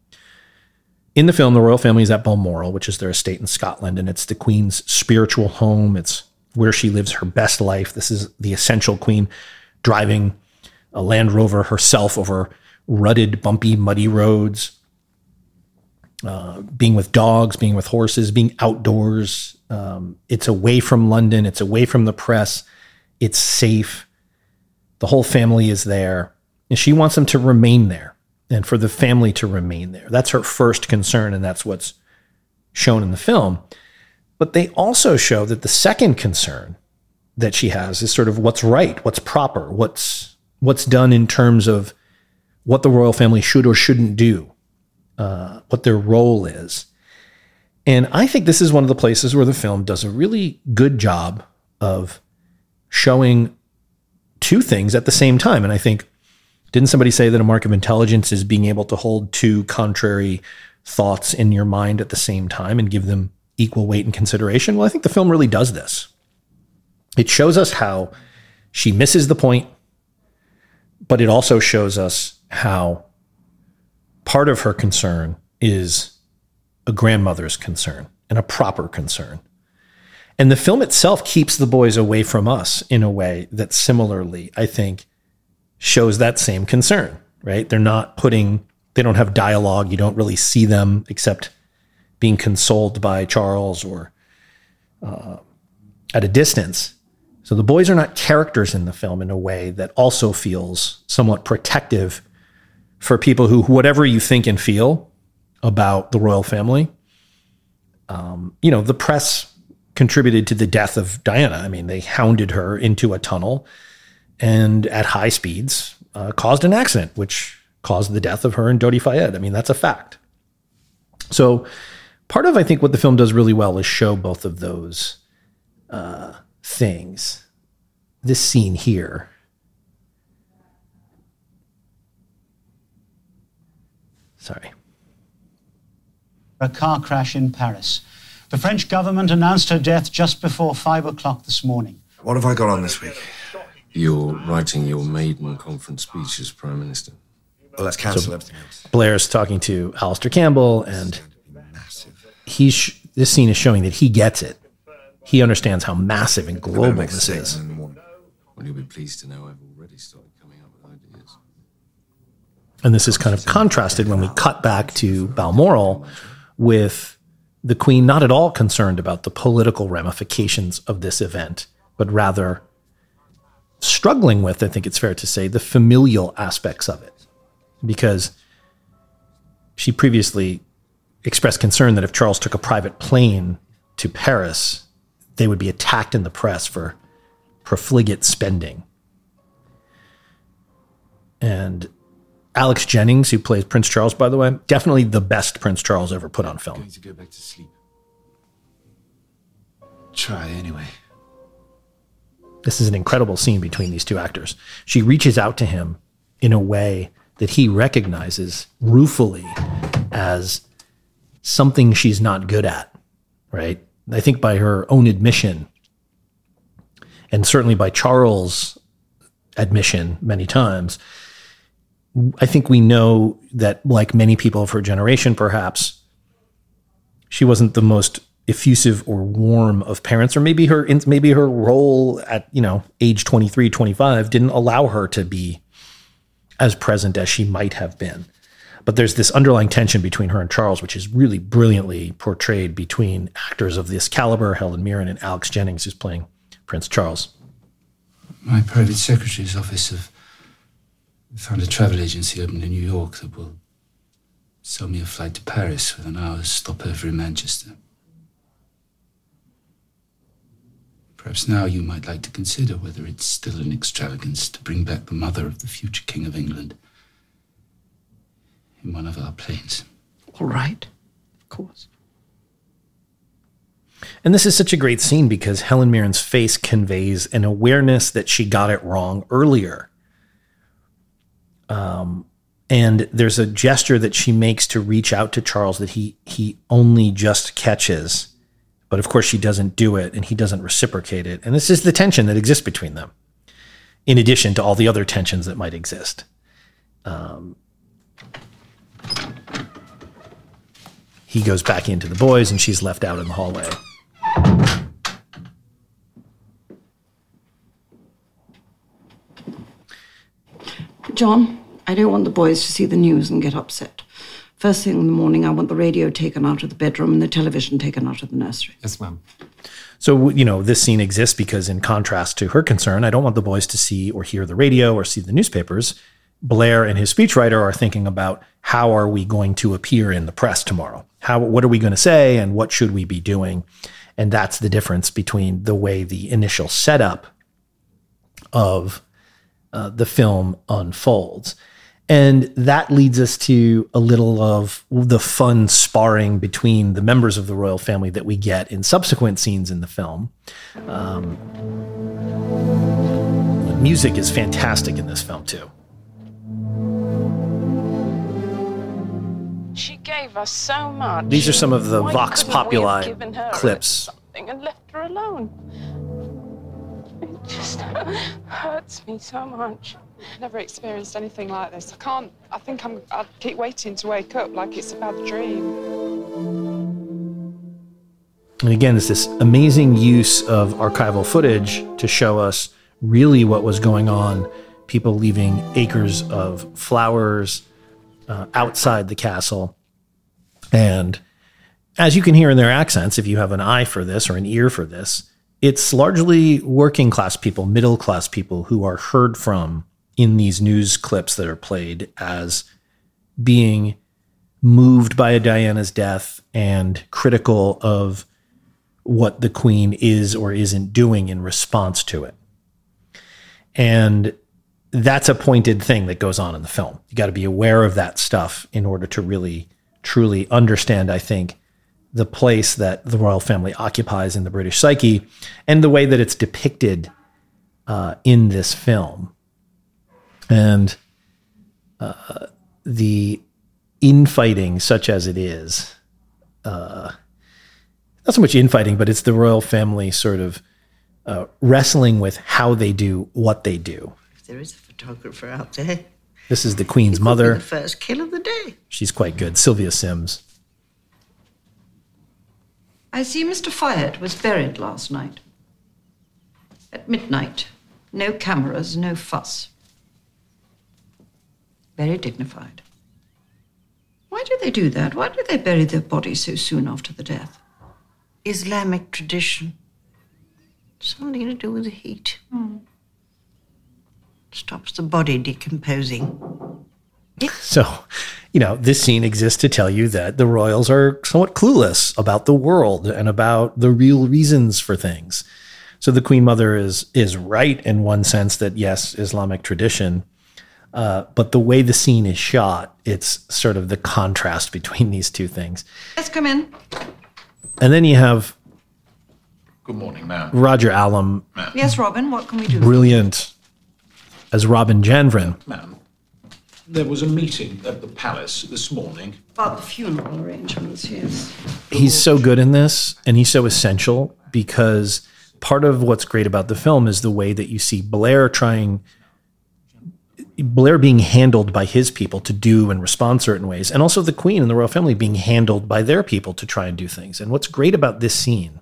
In the film, the royal family is at Balmoral, which is their estate in Scotland, and it's the Queen's spiritual home. It's where she lives her best life. This is the essential Queen driving a Land Rover herself over rutted, bumpy, muddy roads, uh, being with dogs, being with horses, being outdoors. Um, it's away from London, it's away from the press, it's safe. The whole family is there, and she wants them to remain there and for the family to remain there. That's her first concern, and that's what's shown in the film. But they also show that the second concern that she has is sort of what's right, what's proper, what's what's done in terms of what the royal family should or shouldn't do, uh, what their role is. And I think this is one of the places where the film does a really good job of showing two things at the same time. And I think didn't somebody say that a mark of intelligence is being able to hold two contrary thoughts in your mind at the same time and give them equal weight and consideration? Well, I think the film really does this. It shows us how she misses the point, but it also shows us how part of her concern is a grandmother's concern and a proper concern. And the film itself keeps the boys away from us in a way that similarly, I think, shows that same concern, right? They're not putting, they don't have dialogue. You don't really see them except being consoled by Charles or uh, at a distance. So the boys are not characters in the film in a way that also feels somewhat protective for people who, whatever you think and feel about the royal family, um, you know, the press contributed to the death of Diana. I mean, they hounded her into a tunnel and at high speeds uh, caused an accident, which caused the death of her and Dodi Fayed. I mean, that's a fact. So, part of I think what the film does really well is show both of those uh, things. This scene here. Sorry. A car crash in Paris. The French government announced her death just before five o'clock this morning. What have I got on this week? You're writing your maiden conference speech as Prime Minister. Well, let's cancel everything else. Blair's talking to Alastair Campbell, and Massive. he's this scene is showing that he gets it. He understands how massive and global this is. Well, you'll be pleased to know I've already started coming up with ideas. And this is kind of contrasted when we cut back to Balmoral with the Queen not at all concerned about the political ramifications of this event, but rather struggling with, I think it's fair to say, the familial aspects of it. Because she previously expressed concern that if Charles took a private plane to Paris, they would be attacked in the press for profligate spending. And Alex Jennings, who plays Prince Charles, by the way, definitely the best Prince Charles ever put on film. Going to go back to sleep. Try anyway. This is an incredible scene between these two actors. She reaches out to him in a way that he recognizes ruefully as something she's not good at, right? I think by her own admission, and certainly by Charles' admission many times, I think we know that, like many people of her generation, perhaps, she wasn't the most effusive or warm of parents or maybe her maybe her role at you know age 23 25 didn't allow her to be as present as she might have been. But there's this underlying tension between her and Charles which is really brilliantly portrayed between actors of this caliber Helen Mirren and Alex Jennings who's playing Prince Charles. My private secretary's office found a travel agency open in New York that will sell me a flight to Paris with an hour's stopover in Manchester. Perhaps now you might like to consider whether it's still an extravagance to bring back the mother of the future King of England in one of our planes. All right. Of course. And this is such a great scene because Helen Mirren's face conveys an awareness that she got it wrong earlier. Um, and there's a gesture that she makes to reach out to Charles that he he only just catches, but of course she doesn't do it, and he doesn't reciprocate it. And this is the tension that exists between them, in addition to all the other tensions that might exist. Um, he goes back into the boys, and she's left out in the hallway. John, I don't want the boys to see the news and get upset. First thing in the morning, I want the radio taken out of the bedroom and the television taken out of the nursery. Yes, ma'am. So, you know, this scene exists because, in contrast to her concern, I don't want the boys to see or hear the radio or see the newspapers. Blair and his speechwriter are thinking about how are we going to appear in the press tomorrow? How, what are we going to say and what should we be doing? And that's the difference between the way the initial setup of uh, the film unfolds. And that leads us to a little of the fun sparring between the members of the royal family that we get in subsequent scenes in the film. Um, the music is fantastic in this film, too. She gave us so much. These are some of the Why Vox couldn't we have Populi clips. and left her alone. It just hurts me so much. I never experienced anything like this. I can't. I think I'm. I keep waiting to wake up like it's a bad dream. And again, it's this amazing use of archival footage to show us really what was going on. People leaving acres of flowers uh, outside the castle. And as you can hear in their accents, if you have an eye for this or an ear for this, it's largely working class people, middle class people who are heard from in these news clips that are played as being moved by a Diana's death and critical of what the queen is or isn't doing in response to it. And that's a pointed thing that goes on in the film. You got to be aware of that stuff in order to really truly understand, I think, the place that the royal family occupies in the British psyche and the way that it's depicted uh, in this film. And uh, the infighting, such as it is, uh, not so much infighting, but it's the royal family sort of uh, wrestling with how they do what they do. If there is a photographer out there, This is the Queen's the mother. first kill of the day. She's quite good. Sylvia Syms. I see Mr. Fayed was buried last night. At midnight. No cameras, no fuss. Very dignified. Why do they do that? Why do they bury their bodies so soon after the death? Islamic tradition. Something to do with the heat. Hmm. Stops the body decomposing. So, you know, this scene exists to tell you that the royals are somewhat clueless about the world and about the real reasons for things. So the Queen Mother is is right in one sense that yes, Islamic tradition, uh, but the way the scene is shot, it's sort of the contrast <laughs> between these two things. Let's come in. And then you have Good morning, ma'am. Roger Allam, Yes, Robin, what can we do? brilliant as Robin Janvrin. Ma'am, there was a meeting at the palace this morning. About the funeral arrangements, yes. he's so good in this and he's so essential because part of what's great about the film is the way that you see Blair trying Blair being handled by his people to do and respond certain ways and also the queen and the royal family being handled by their people to try and do things. And what's great about this scene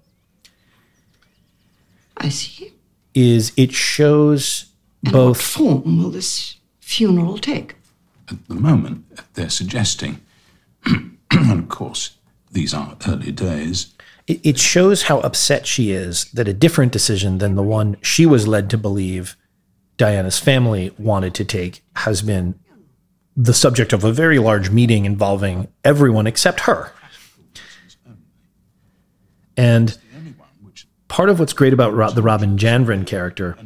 I see. is it shows both form will this funeral take? At the moment, they're suggesting, <clears throat> and of course, these are early days. it, it shows how upset she is that a different decision than the one she was led to believe Diana's family wanted to take has been the subject of a very large meeting involving everyone except her. And part of what's great about the Robin Janvrin character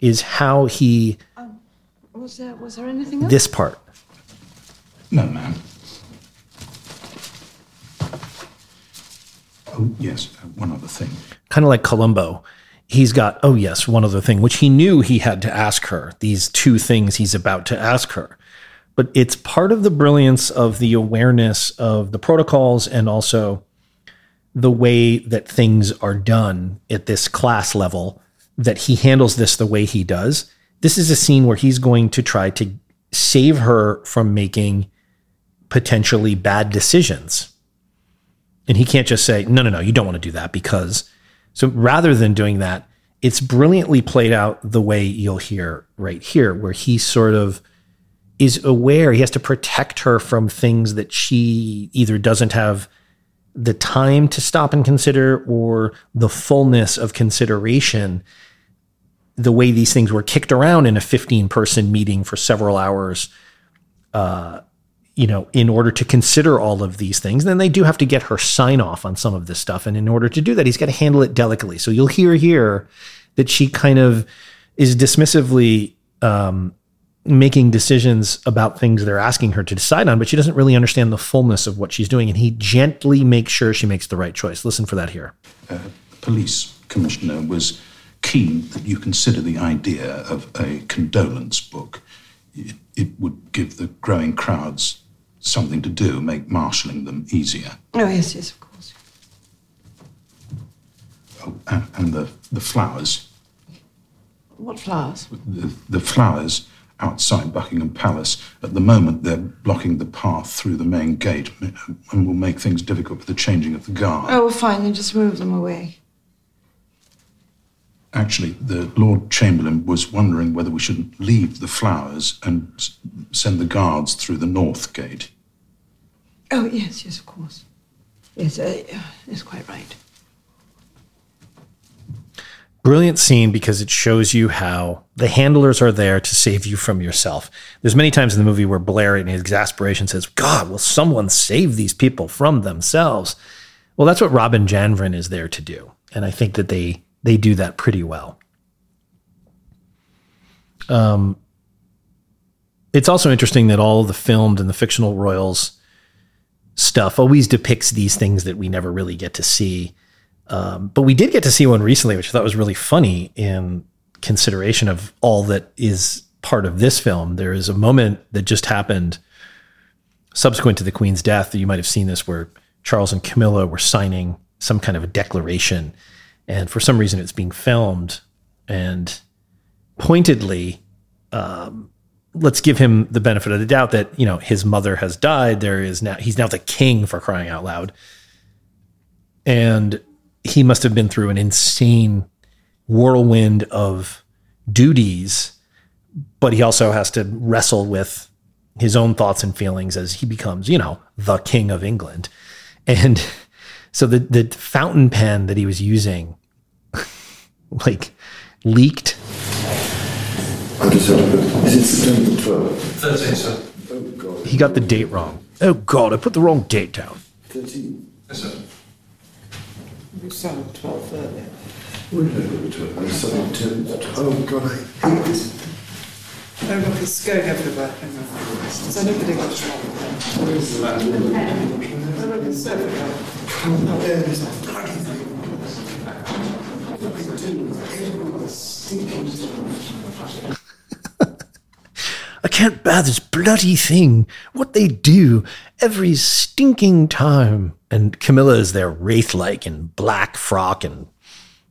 is how he, oh, Was there was there anything else? this part, No, ma'am. Oh, yes, one other thing. kind of like Columbo, he's got, oh, yes, one other thing, which he knew he had to ask her, these two things he's about to ask her. But it's part of the brilliance of the awareness of the protocols and also the way that things are done at this class level that he handles this the way he does. This is a scene where he's going to try to save her from making potentially bad decisions. And he can't just say, no, no, no, you don't want to do that because. So rather than doing that, it's brilliantly played out the way you'll hear right here, where he sort of is aware he has to protect her from things that she either doesn't have the time to stop and consider or the fullness of consideration the way these things were kicked around in a 15 person meeting for several hours uh, you know in order to consider all of these things then they do have to get her sign off on some of this stuff and in order to do that he's got to handle it delicately so you'll hear here that she kind of is dismissively um, making decisions about things they're asking her to decide on, but she doesn't really understand the fullness of what she's doing. And he gently makes sure she makes the right choice. Listen for that here. Uh, police commissioner was keen that you consider the idea of a condolence book. It, it would give the growing crowds something to do, make marshalling them easier. Oh yes, yes, of course. Oh, and, and the, the flowers, What flowers? the, the flowers outside Buckingham Palace, at the moment they're blocking the path through the main gate and will make things difficult for the changing of the guard. Oh, well, fine, then just move them away. Actually, the Lord Chamberlain was wondering whether we shouldn't leave the flowers and send the guards through the north gate. Oh yes, yes, of course. Yes, uh, it's quite right. Brilliant scene because it shows you how the handlers are there to save you from yourself. There's many times in the movie where Blair, in his exasperation, says, God, will someone save these people from themselves? Well, that's what Robin Janvrin is there to do. And I think that they they do that pretty well. Um, it's also interesting that all the filmed and the fictional royals stuff always depicts these things that we never really get to see. Um, but we did get to see one recently, which I thought was really funny in consideration of all that is part of this film. There is a moment that just happened subsequent to the Queen's death. You might have seen this where Charles and Camilla were signing some kind of a declaration. And for some reason, it's being filmed. And pointedly, um, let's give him the benefit of the doubt that, you know, his mother has died. There is now, he's now the king for crying out loud. And he must have been through an insane whirlwind of duties, but he also has to wrestle with his own thoughts and feelings as he becomes, you know, the king of England. And <laughs> so the the fountain pen that he was using <laughs> like leaked. Is it September 12th? 13, sir. Oh, God. He got the date wrong. Oh god, I put the wrong date down. 13. Yes, sir. You sound 12 earlier. Where did I put the 12? I sound 10. Oh, God, I hate this. Oh, look, it's going everywhere. Hang on. Has anybody got a shot? What is that? Oh, look, it's everywhere. Can't bear this bloody thing. What they do, everyone stinking I can't bear this bloody thing. What they do every stinking time. And Camilla is there, wraith-like in black frock and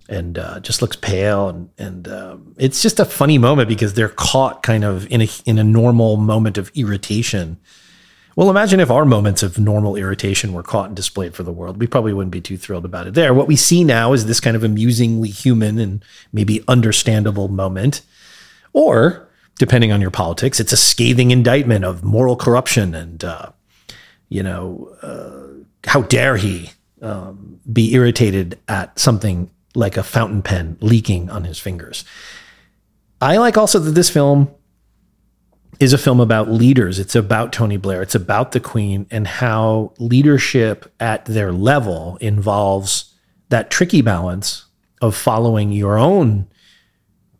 and uh, just looks pale. And and um, it's just a funny moment because they're caught kind of in a in a normal moment of irritation. Well, imagine if our moments of normal irritation were caught and displayed for the world. We probably wouldn't be too thrilled about it there. What we see now is this kind of amusingly human and maybe understandable moment. Or, depending on your politics, it's a scathing indictment of moral corruption and, uh, you know, uh, how dare he um, be irritated at something like a fountain pen leaking on his fingers. I like also that this film is a film about leaders. It's about Tony Blair. It's about the Queen and how leadership at their level involves that tricky balance of following your own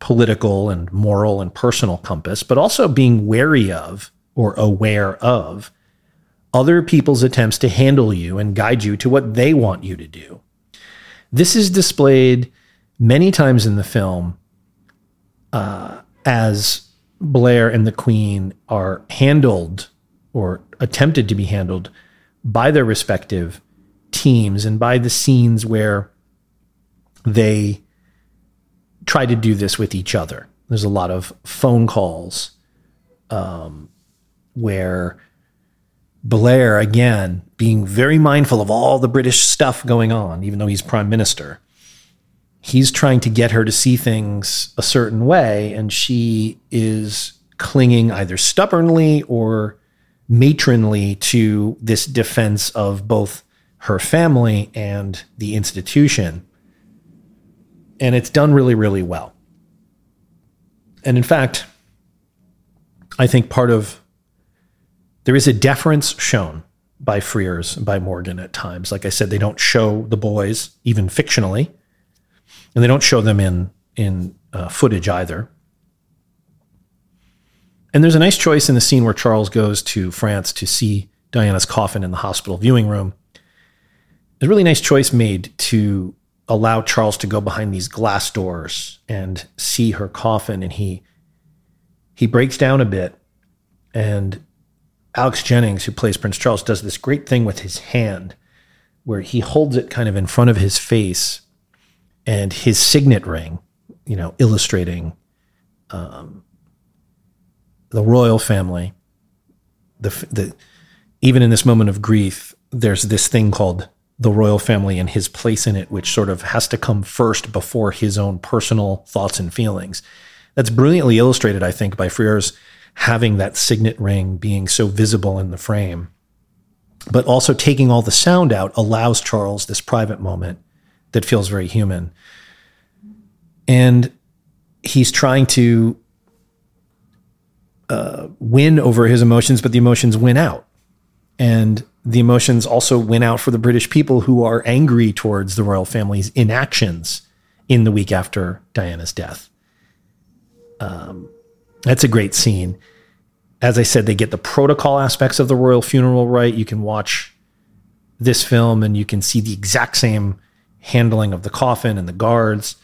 political and moral and personal compass, but also being wary of or aware of other people's attempts to handle you and guide you to what they want you to do. This is displayed many times in the film uh, as Blair and the Queen are handled or attempted to be handled by their respective teams and by the scenes where they try to do this with each other. There's a lot of phone calls um, where Blair, again, being very mindful of all the British stuff going on, even though he's prime minister, he's trying to get her to see things a certain way, and she is clinging either stubbornly or matronly to this defense of both her family and the institution. And it's done really, really well. And in fact, I think part of there is a deference shown by Frears, by Morgan at times. Like I said, they don't show the boys, even fictionally, and they don't show them in in uh, footage either. And there's a nice choice in the scene where Charles goes to France to see Diana's coffin in the hospital viewing room. There's a really nice choice made to allow Charles to go behind these glass doors and see her coffin, and he he breaks down a bit, and Alex Jennings, who plays Prince Charles, does this great thing with his hand where he holds it kind of in front of his face and his signet ring, you know, illustrating um, the royal family. The, the even in this moment of grief, there's this thing called the royal family and his place in it, which sort of has to come first before his own personal thoughts and feelings. That's brilliantly illustrated, I think, by Frears having that signet ring being so visible in the frame. But also taking all the sound out allows Charles this private moment that feels very human. And he's trying to uh, win over his emotions, but the emotions win out. And the emotions also went out for the British people who are angry towards the royal family's inactions in the week after Diana's death. Um, that's a great scene. As I said, they get the protocol aspects of the royal funeral right. You can watch this film and you can see the exact same handling of the coffin and the guards.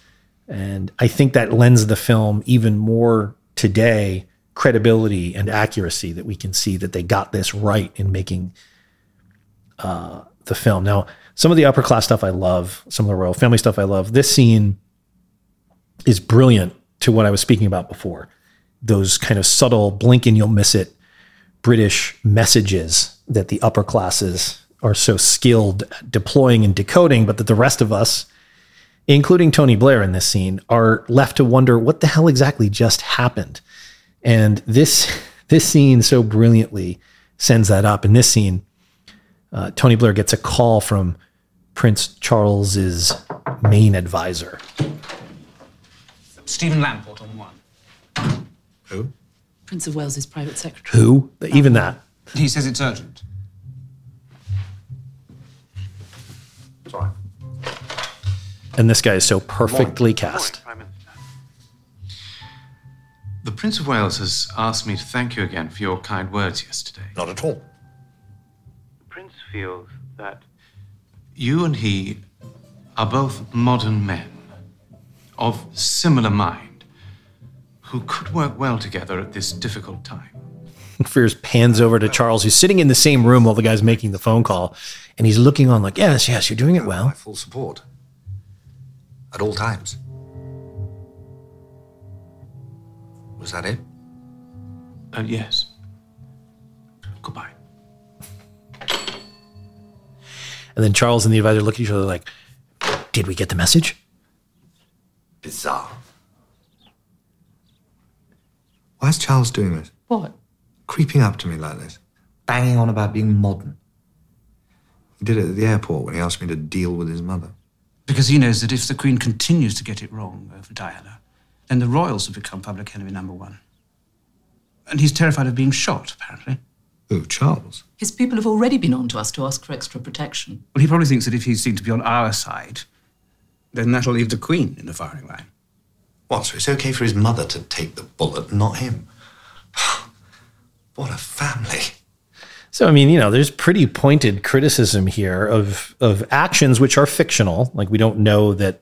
And I think that lends the film even more today credibility and accuracy that we can see that they got this right in making uh, the film. Now, some of the upper class stuff I love, some of the royal family stuff I love. This scene is brilliant to what I was speaking about before. Those kind of subtle blink and you'll miss it British messages that the upper classes are so skilled at deploying and decoding, but that the rest of us including Tony Blair in this scene, are left to wonder what the hell exactly just happened. And this <laughs> this scene so brilliantly sends that up. In this scene, uh, Tony Blair gets a call from Prince Charles's main advisor. Stephen Lamport on one. Who? Prince of Wales's private secretary. Who? Even that. He says it's urgent. Sorry. And this guy is so perfectly cast. The Prince of Wales has asked me to thank you again for your kind words yesterday. Not at all. The Prince feels that you and he are both modern men of similar mind who could work well together at this difficult time. Frears pans over to Charles, who's sitting in the same room while the guy's making the phone call, and he's looking on like, "Yes, yes, you're doing it well." Full support. At all times. Was that it? Uh, yes. And then Charles and the advisor look at each other like, "Did we get the message?" Bizarre. Why is Charles doing this? What? Creeping up to me like this. Banging on about being modern. He did it at the airport when he asked me to deal with his mother. Because he knows that if the Queen continues to get it wrong over Diana, then the royals will become public enemy number one. And he's terrified of being shot, apparently. Who, Charles? His people have already been on to us to ask for extra protection. Well, he probably thinks that if he's seen to be on our side, then that'll leave the Queen in the firing line. What, so it's okay for his mother to take the bullet, not him? <sighs> what a family. So I mean, you know, there's pretty pointed criticism here of of actions which are fictional. Like we don't know that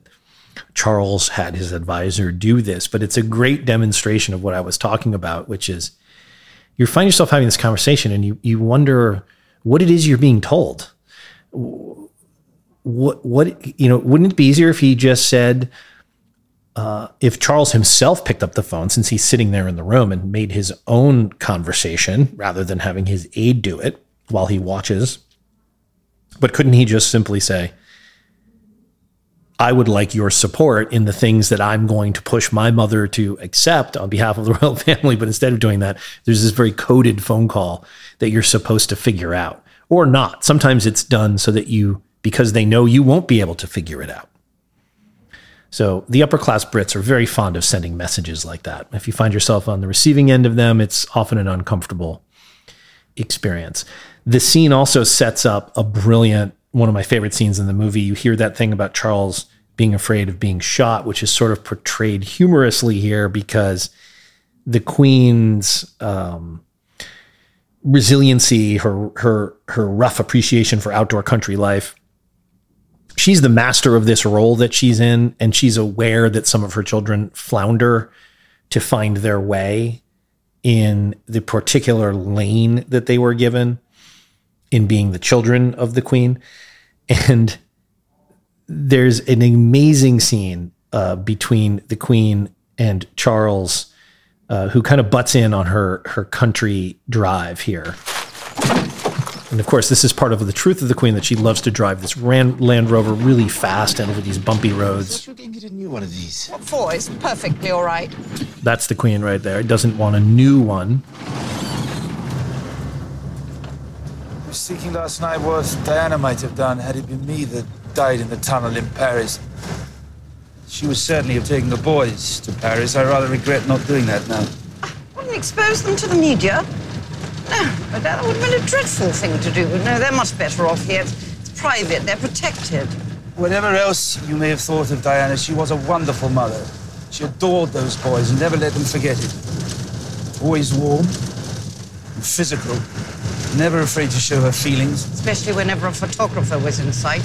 Charles had his advisor do this, but it's a great demonstration of what I was talking about, which is you find yourself having this conversation and you you wonder what it is you're being told. What what you know, wouldn't it be easier if he just said uh, if Charles himself picked up the phone, since he's sitting there in the room and made his own conversation rather than having his aide do it while he watches, but couldn't he just simply say, I would like your support in the things that I'm going to push my mother to accept on behalf of the <laughs> royal family. But instead of doing that, there's this very coded phone call that you're supposed to figure out or not. Sometimes it's done so that you, because they know you won't be able to figure it out. So the upper class Brits are very fond of sending messages like that. If you find yourself on the receiving end of them, it's often an uncomfortable experience. The scene also sets up a brilliant, one of my favorite scenes in the movie. You hear that thing about Charles being afraid of being shot, which is sort of portrayed humorously here because the Queen's um, resiliency, her her her rough appreciation for outdoor country life, she's the master of this role that she's in and she's aware that some of her children flounder to find their way in the particular lane that they were given in being the children of the queen and there's an amazing scene uh, between the queen and charles uh, who kind of butts in on her her country drive here and of course, this is part of the truth of the Queen that she loves to drive this Ran- Land Rover really fast and over these bumpy roads. You gave me a new one of these. What for? It's perfectly all right. That's the Queen right there. It doesn't want a new one. Was thinking last night what Diana might have done had it been me that died in the tunnel in Paris. She would certainly have taken the boys to Paris. I rather regret not doing that now. I Wouldn't expose them to the media. No, but that would have been a dreadful thing to do. No, they're much better off here. It's, it's private, they're protected. Whatever else you may have thought of Diana, she was a wonderful mother. She adored those boys and never let them forget it. Always warm and physical, never afraid to show her feelings. Especially whenever a photographer was in sight.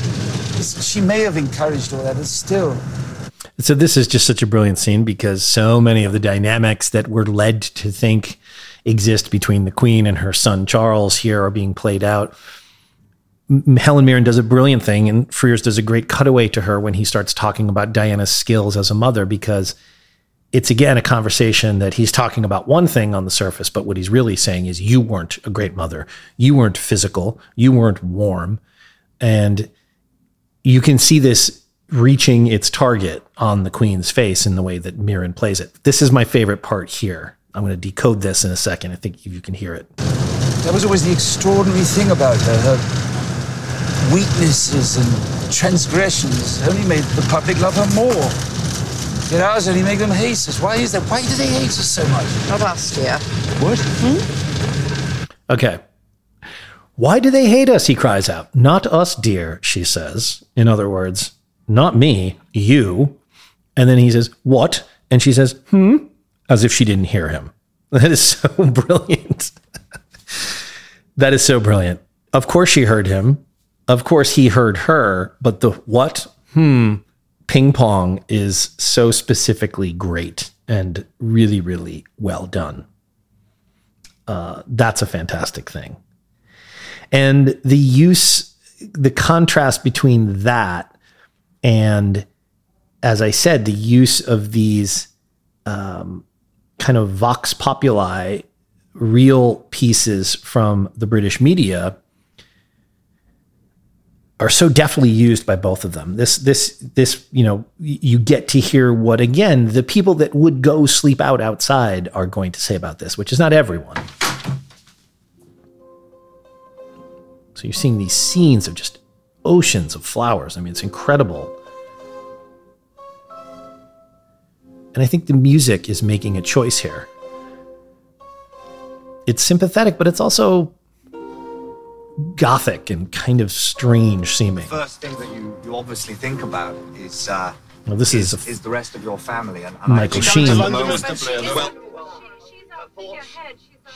She may have encouraged all that, but still. So this is just such a brilliant scene because so many of the dynamics that we're led to think exist between the Queen and her son Charles here are being played out. Helen Mirren does a brilliant thing, and Frears does a great cutaway to her when he starts talking about Diana's skills as a mother, because it's again a conversation that he's talking about one thing on the surface, but what he's really saying is, You weren't a great mother. You weren't physical. You weren't warm. And you can see this reaching its target on the queen's face in the way that Mirren plays it. This is my favorite part here. I'm going to decode this in a second. I think you can hear it. That was always the extraordinary thing about her. Her weaknesses and transgressions only made the public love her more. Yet ours only make them hate us. Why is that? Why do they hate us so much? Not us, dear. What? Hmm? Okay. Why do they hate us? He cries out. Not us, dear, she says. In other words, not me, you. And then he says, What? And she says, Hmm, as if she didn't hear him. <laughs> That is so <laughs> brilliant. that is so brilliant. Of course she heard him. Of course he heard her. But the what? Hmm, ping pong is so specifically great and really, really well done. Uh, that's a fantastic thing. And the use, the contrast between that and, as I said, the use of these um, kind of vox populi, real pieces from the British media are so deftly used by both of them. This, this, this, you know, you get to hear what again the people that would go sleep out outside are going to say about this, which is not everyone. So you're seeing these scenes of just oceans of flowers. I mean, it's incredible. And I think the music is making a choice here. It's sympathetic, but it's also gothic and kind of strange seeming. The First thing that you, you obviously think about is uh, Well, this is, is the rest of your family. And, Michael I, Sheen. Well,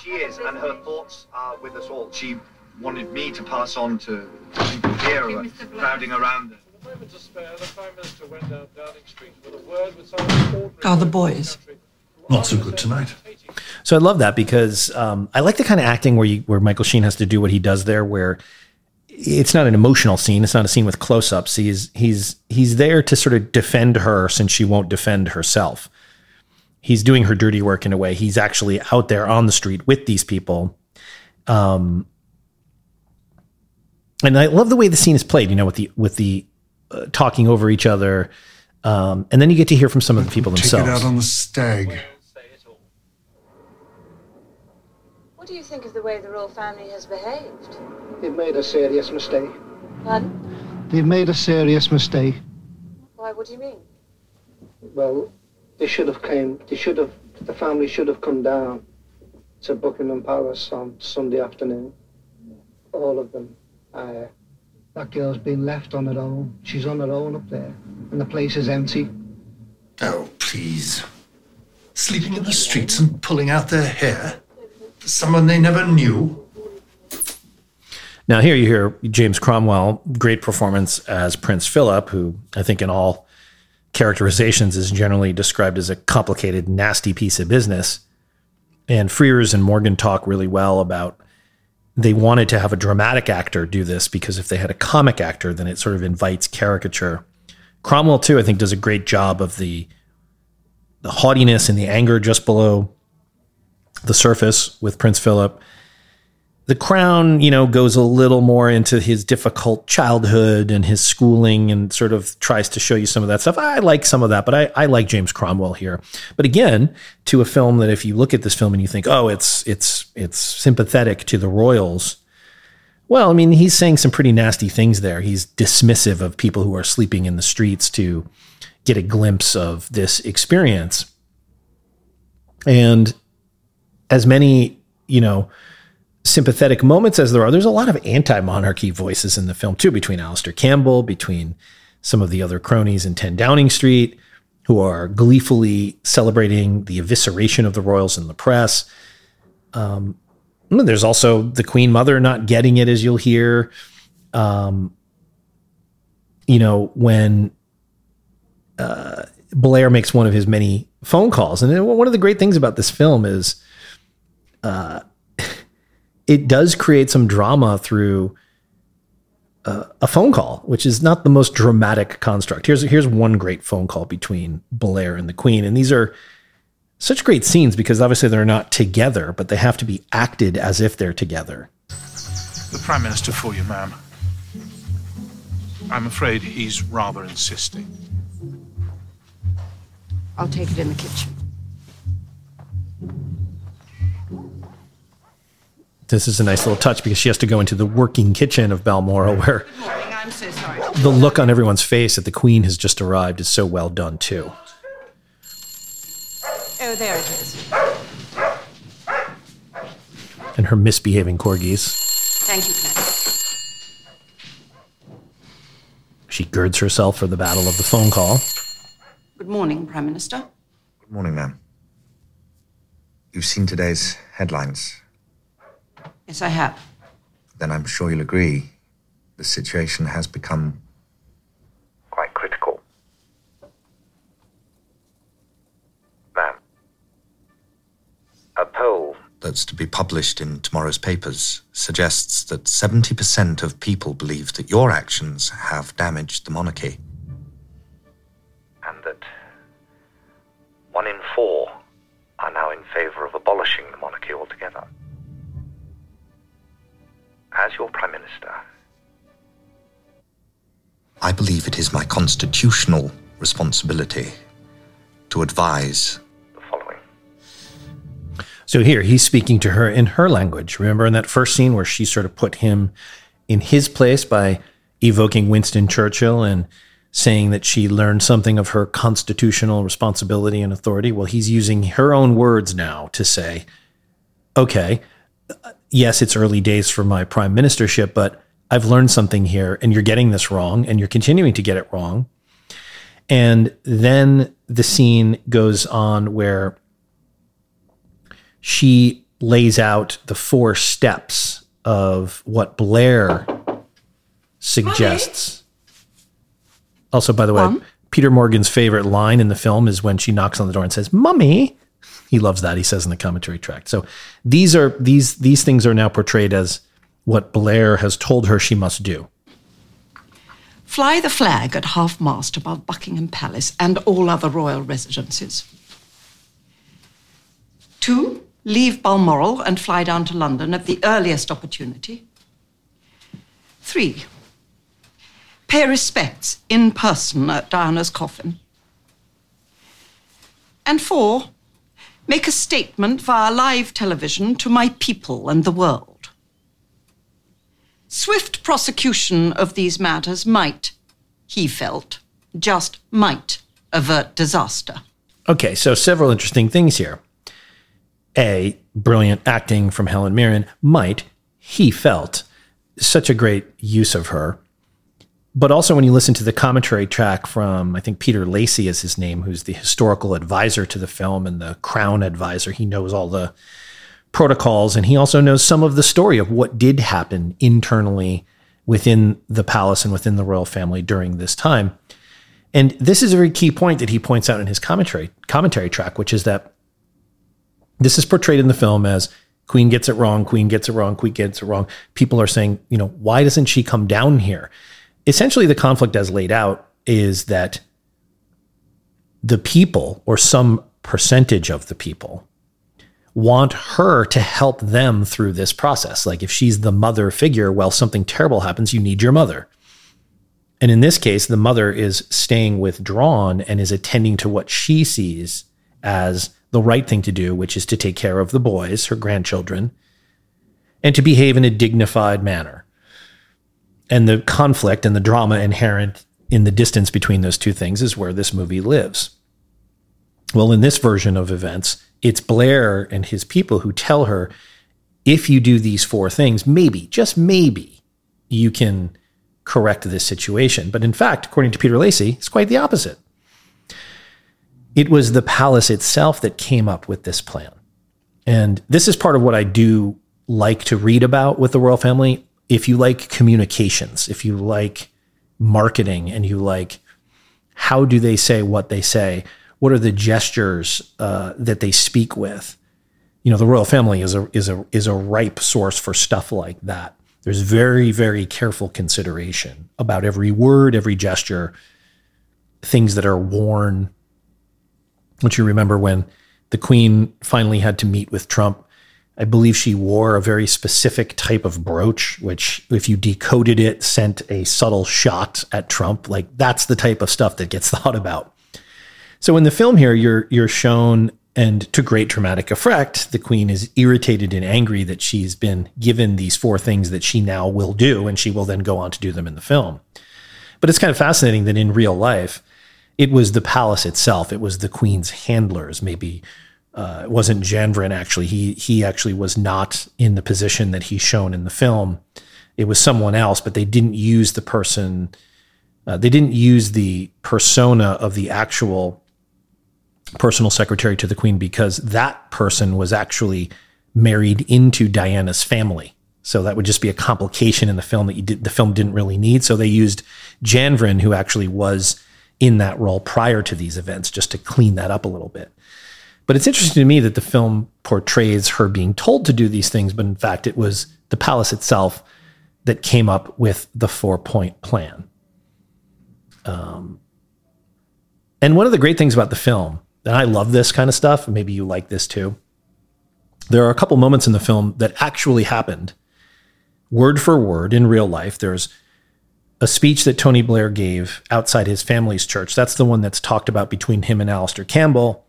she is, and her thoughts are with us all. She wanted me to pass on to people here who are crowding around her. Are the boys? Not so good tonight. So I love that because um, I like the kind of acting where you, where Michael Sheen has to do what he does there, where it's not an emotional scene. It's not a scene with close-ups. He's he's he's there to sort of defend her since she won't defend herself. He's doing her dirty work in a way. He's actually out there on the street with these people. Um, and I love the way the scene is played. You know, with the with the uh, talking over each other, um, and then you get to hear from some of the people Take it out on the stag. What do you think of the way the royal family has behaved? They've made a serious mistake. Pardon? They've made a serious mistake. Why, what do you mean? Well, they should have came. They should have. The family should have come down to Buckingham Palace on Sunday afternoon. All of them. Uh, that girl's been left on her own. She's on her own up there, and the place is empty. Oh, please. Sleeping in the streets and pulling out their hair? Someone they never knew? Now, here you hear James Cromwell, great performance as Prince Philip, who I think in all characterizations is generally described as a complicated, nasty piece of business. And Frears and Morgan talk really well about they wanted to have a dramatic actor do this because if they had a comic actor, then it sort of invites caricature. Cromwell, too, I think does a great job of the the haughtiness and the anger just below the surface with Prince Philip. The Crown, you know, goes a little more into his difficult childhood and his schooling and sort of tries to show you some of that stuff. I like some of that, but I, I like James Cromwell here. But again, to a film that if you look at this film and you think, oh, it's it's it's sympathetic to the royals. Well, I mean, he's saying some pretty nasty things there. He's dismissive of people who are sleeping in the streets to get a glimpse of this experience. And as many, you know, sympathetic moments as there are, there's a lot of anti monarchy voices in the film, too, between Alastair Campbell, between some of the other cronies in 10 Downing Street, who are gleefully celebrating the evisceration of the royals in the press. Um, there's also the Queen Mother not getting it, as you'll hear. Um, you know, when uh, Blair makes one of his many phone calls. And one of the great things about this film is uh, <laughs> it does create some drama through uh, a phone call, which is not the most dramatic construct. Here's here's one great phone call between Blair and the Queen, and these are such great scenes because obviously they're not together, but they have to be acted as if they're together. The Prime Minister for you, ma'am. I'm afraid he's rather insisting. I'll take it in the kitchen. This is a nice little touch because she has to go into the working kitchen of Balmoral where Good morning, I'm so sorry. the look on everyone's face that the queen has just arrived is so well done too. Oh, there it is. And her misbehaving corgis. Thank you, Claire. She girds herself for the battle of the phone call. Good morning, Prime Minister. Good morning, ma'am. You've seen today's headlines. Yes, I have. Then I'm sure you'll agree the situation has become quite critical. Ma'am, a poll that's to be published in tomorrow's papers suggests that 70% of people believe that your actions have damaged the monarchy. And that one in four are now in favor of abolishing the As your Prime Minister, I believe it is my constitutional responsibility to advise the following. So here he's speaking to her in her language. Remember in that first scene where she sort of put him in his place by evoking Winston Churchill and saying that she learned something of her constitutional responsibility and authority? Well, he's using her own words now to say, okay, yes, it's early days for my prime ministership, but I've learned something here and you're getting this wrong and you're continuing to get it wrong. And then the scene goes on where she lays out the four steps of what Blair suggests. Also, by the way? Peter Morgan's favorite line in the film is when she knocks on the door and says, "Mummy." He loves that. He says in the commentary track. So these are these these things are now portrayed as what Blair has told her she must do. Fly the flag at half mast above Buckingham Palace and all other royal residences. Two, leave Balmoral and fly down to London at the earliest opportunity. Three, pay respects in person at Diana's coffin. And four, make a statement via live television to my people and the world. Swift prosecution of these matters might, he felt, just might avert disaster. Okay, so several interesting things here. A, brilliant acting from Helen Mirren. Might, he felt, such a great use of her. But also, when you listen to the commentary track from, I think Peter Lacey is his name, who's the historical advisor to the film and the crown advisor, he knows all the protocols and he also knows some of the story of what did happen internally within the palace and within the royal family during this time. And this is a very key point that he points out in his commentary commentary track, which is that this is portrayed in the film as Queen gets it wrong, Queen gets it wrong, Queen gets it wrong. People are saying, you know, why doesn't she come down here? Essentially, the conflict as laid out is that the people, or some percentage of the people, want her to help them through this process. Like if she's the mother figure, well, something terrible happens, you need your mother. And in this case, the mother is staying withdrawn and is attending to what she sees as the right thing to do, which is to take care of the boys, her grandchildren, and to behave in a dignified manner. And the conflict and the drama inherent in the distance between those two things is where this movie lives. Well, in this version of events, it's Blair and his people who tell her if you do these four things, maybe, just maybe, you can correct this situation. But in fact, according to Peter Lacey, it's quite the opposite. It was the palace itself that came up with this plan. And this is part of what I do like to read about with the royal family. If you like communications, if you like marketing, and you like how do they say what they say, what are the gestures uh, that they speak with? You know, the royal family is a is a is a ripe source for stuff like that. There's very very careful consideration about every word, every gesture, things that are worn. Don't you remember when the Queen finally had to meet with Trump I believe she wore a very specific type of brooch, which, if you decoded it, sent a subtle shot at Trump. Like that's the type of stuff that gets <laughs> thought about. So in the film here, you're you're shown, and to great dramatic effect, the queen is irritated and angry that she's been given these four things that she now will do, and she will then go on to do them in the film. But it's kind of fascinating that in real life, it was the palace itself. It was the queen's handlers, maybe uh, it wasn't Janvrin actually. He he actually was not in the position that he's shown in the film. It was someone else, but they didn't use the person. Uh, they didn't use the persona of the actual personal secretary to the queen because that person was actually married into Diana's family. So that would just be a complication in the film that did, the film didn't really need. So they used Janvrin, who actually was in that role prior to these events, just to clean that up a little bit. But it's interesting to me that the film portrays her being told to do these things, but in fact, it was the palace itself that came up with the four point plan. Um, and one of the great things about the film, and I love this kind of stuff, maybe you like this too, there are a couple moments in the film that actually happened word for word in real life. There's a speech that Tony Blair gave outside his family's church. That's the one that's talked about between him and Alastair Campbell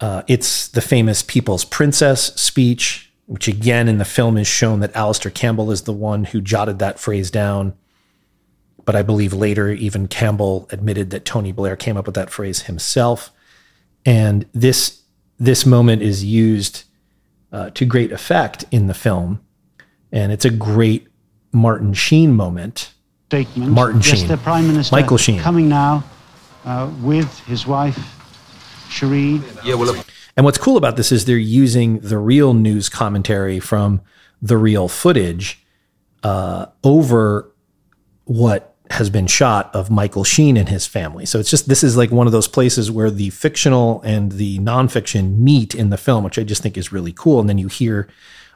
uh, it's the famous People's Princess speech, which again in the film is shown that Alastair Campbell is the one who jotted that phrase down. But I believe later, even Campbell admitted that Tony Blair came up with that phrase himself. And this this moment is used uh, to great effect in the film, and it's a great Martin Sheen moment. Statement. Martin yes, Sheen, the Prime Minister Michael Sheen, coming now uh, with his wife Cherie. Yeah, well, And what's cool about this is they're using the real news commentary from the real footage uh, over what has been shot of Michael Sheen and his family. So it's just this is like one of those places where the fictional and the nonfiction meet in the film, which I just think is really cool. And then you hear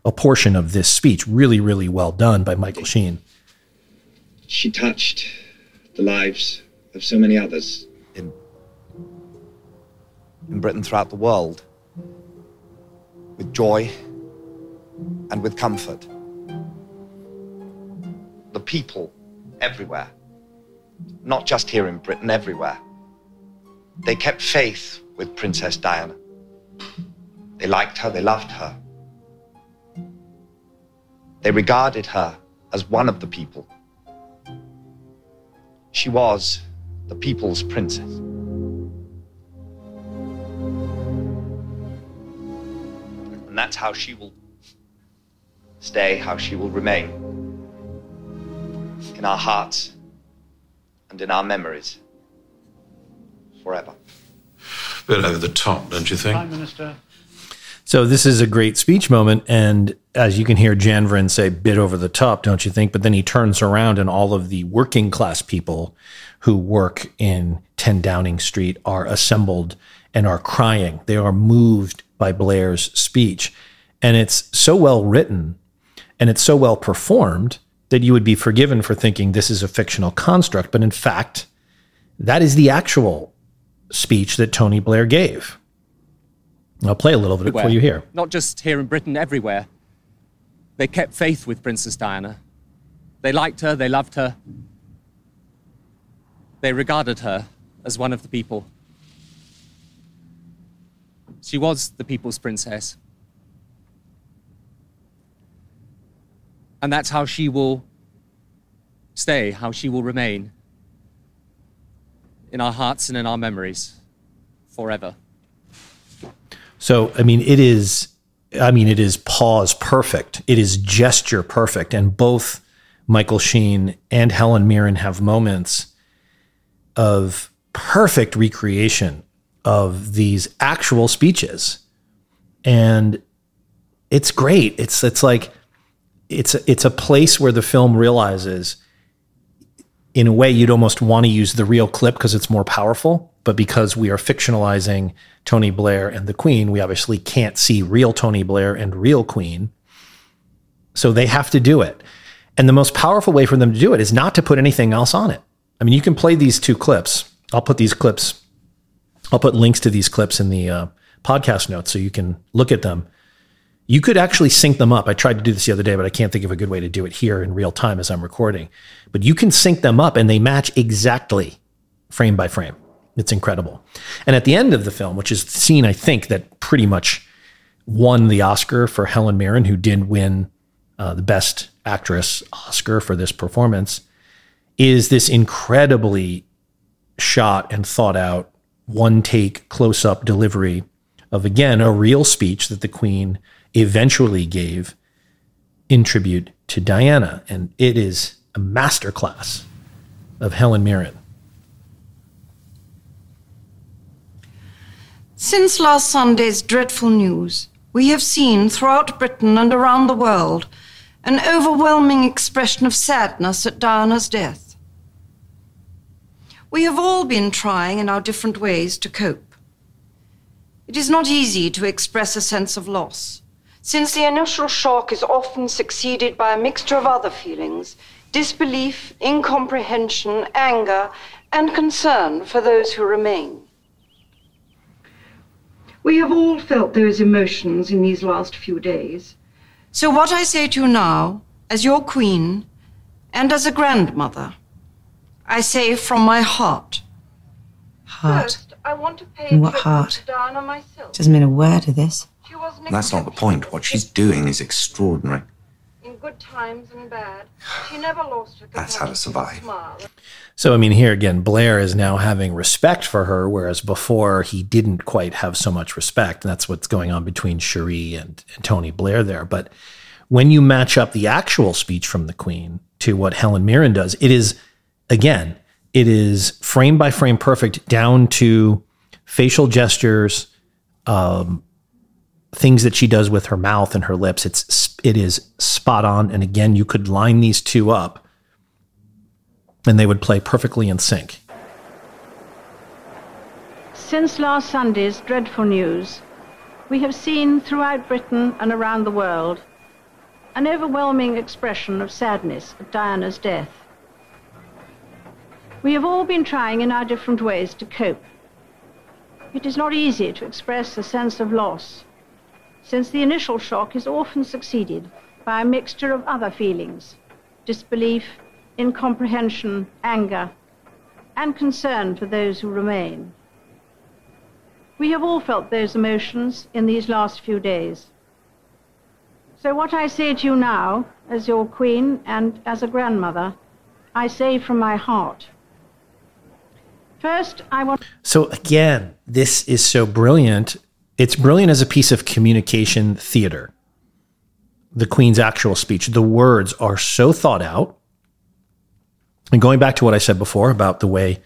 a portion of this speech, really, really well done by Michael Sheen. She touched the lives of so many others. In Britain throughout the world with joy and with comfort. The people everywhere, not just here in Britain, everywhere, they kept faith with Princess Diana. They liked her, they loved her. They regarded her as one of the people. She was the people's princess. And that's how she will stay, how she will remain in our hearts and in our memories forever. A Bit over the top, don't you think? Prime Minister. So this is a great speech moment, and as you can hear Janvrin say, "Bit over the top," don't you think? But then he turns around, and all of the working class people who work in 10 Downing Street are assembled and are crying. They are moved by Blair's speech, and it's so well written, and it's so well performed that you would be forgiven for thinking this is a fictional construct. But in fact, that is the actual speech that Tony Blair gave. I'll play a little bit for you here. Not just here in Britain, everywhere. They kept faith with Princess Diana. They liked her, they loved her. They regarded her as one of the people. She was the people's princess. And that's how she will stay, how she will remain in our hearts and in our memories forever. So, I mean, it is, I mean, it is pause perfect. It is gesture perfect. And both Michael Sheen and Helen Mirren have moments of perfect recreation of these actual speeches. And it's great. It's, it's like, it's, it's a place where the film realizes in a way you'd almost want to use the real clip because it's more powerful but because we are fictionalizing Tony Blair and the Queen, we obviously can't see real Tony Blair and real Queen. So they have to do it. And the most powerful way for them to do it is not to put anything else on it. I mean, you can play these two clips. I'll put these clips, I'll put links to these clips in the uh, podcast notes so you can look at them. You could actually sync them up. I tried to do this the other day, but I can't think of a good way to do it here in real time as I'm recording. But you can sync them up and they match exactly frame by frame. It's incredible. And at the end of the film, which is the scene I think that pretty much won the Oscar for Helen Mirren, who did win uh, the Best Actress Oscar for this performance, is this incredibly shot and thought out one take close up delivery of, again, a real speech that the Queen eventually gave in tribute to Diana. And it is a masterclass of Helen Mirren. Since last Sunday's dreadful news, we have seen throughout Britain and around the world an overwhelming expression of sadness at Diana's death. We have all been trying in our different ways to cope. It is not easy to express a sense of loss, since the initial shock is often succeeded by a mixture of other feelings disbelief, incomprehension, anger, and concern for those who remain. We have all felt those emotions in these last few days. So, what I say to you now, as your queen and as a grandmother, I say from my heart. Heart. First, I want to pay And what tribute heart? to Diana myself. Doesn't mean a word of this. That's not the point. What she's doing is extraordinary. In good times and bad, she never lost her That's how to survive. So, I mean, here again, Blair is now having respect for her, whereas before he didn't quite have so much respect. And that's what's going on between Cherie and, and Tony Blair there. But when you match up the actual speech from the Queen to what Helen Mirren does, it is, again, it is frame by frame perfect down to facial gestures, um, things that she does with her mouth and her lips. It's it is spot on. And again, you could line these two up and they would play perfectly in sync. Since last Sunday's dreadful news, we have seen throughout Britain and around the world an overwhelming expression of sadness at Diana's death. We have all been trying in our different ways to cope. It is not easy to express a sense of loss, since the initial shock is often succeeded by a mixture of other feelings disbelief, incomprehension, anger, and concern for those who remain. We have all felt those emotions in these last few days. So, what I say to you now, as your queen and as a grandmother, I say from my heart. First, I want. So again, this is so brilliant. It's brilliant as a piece of communication theater. The Queen's actual speech, the words are so thought out. And going back to what I said before about the way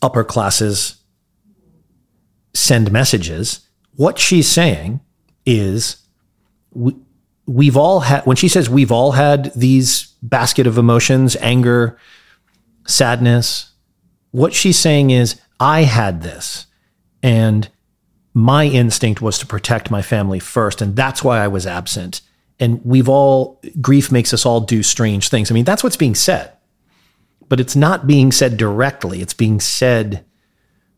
upper classes send messages, what she's saying is we, we've all had, when she says we've all had these basket of emotions, anger, sadness, what she's saying is I had this and my instinct was to protect my family first. And that's why I was absent. And we've all, grief makes us all do strange things. I mean, that's what's being said, but it's not being said directly. It's being said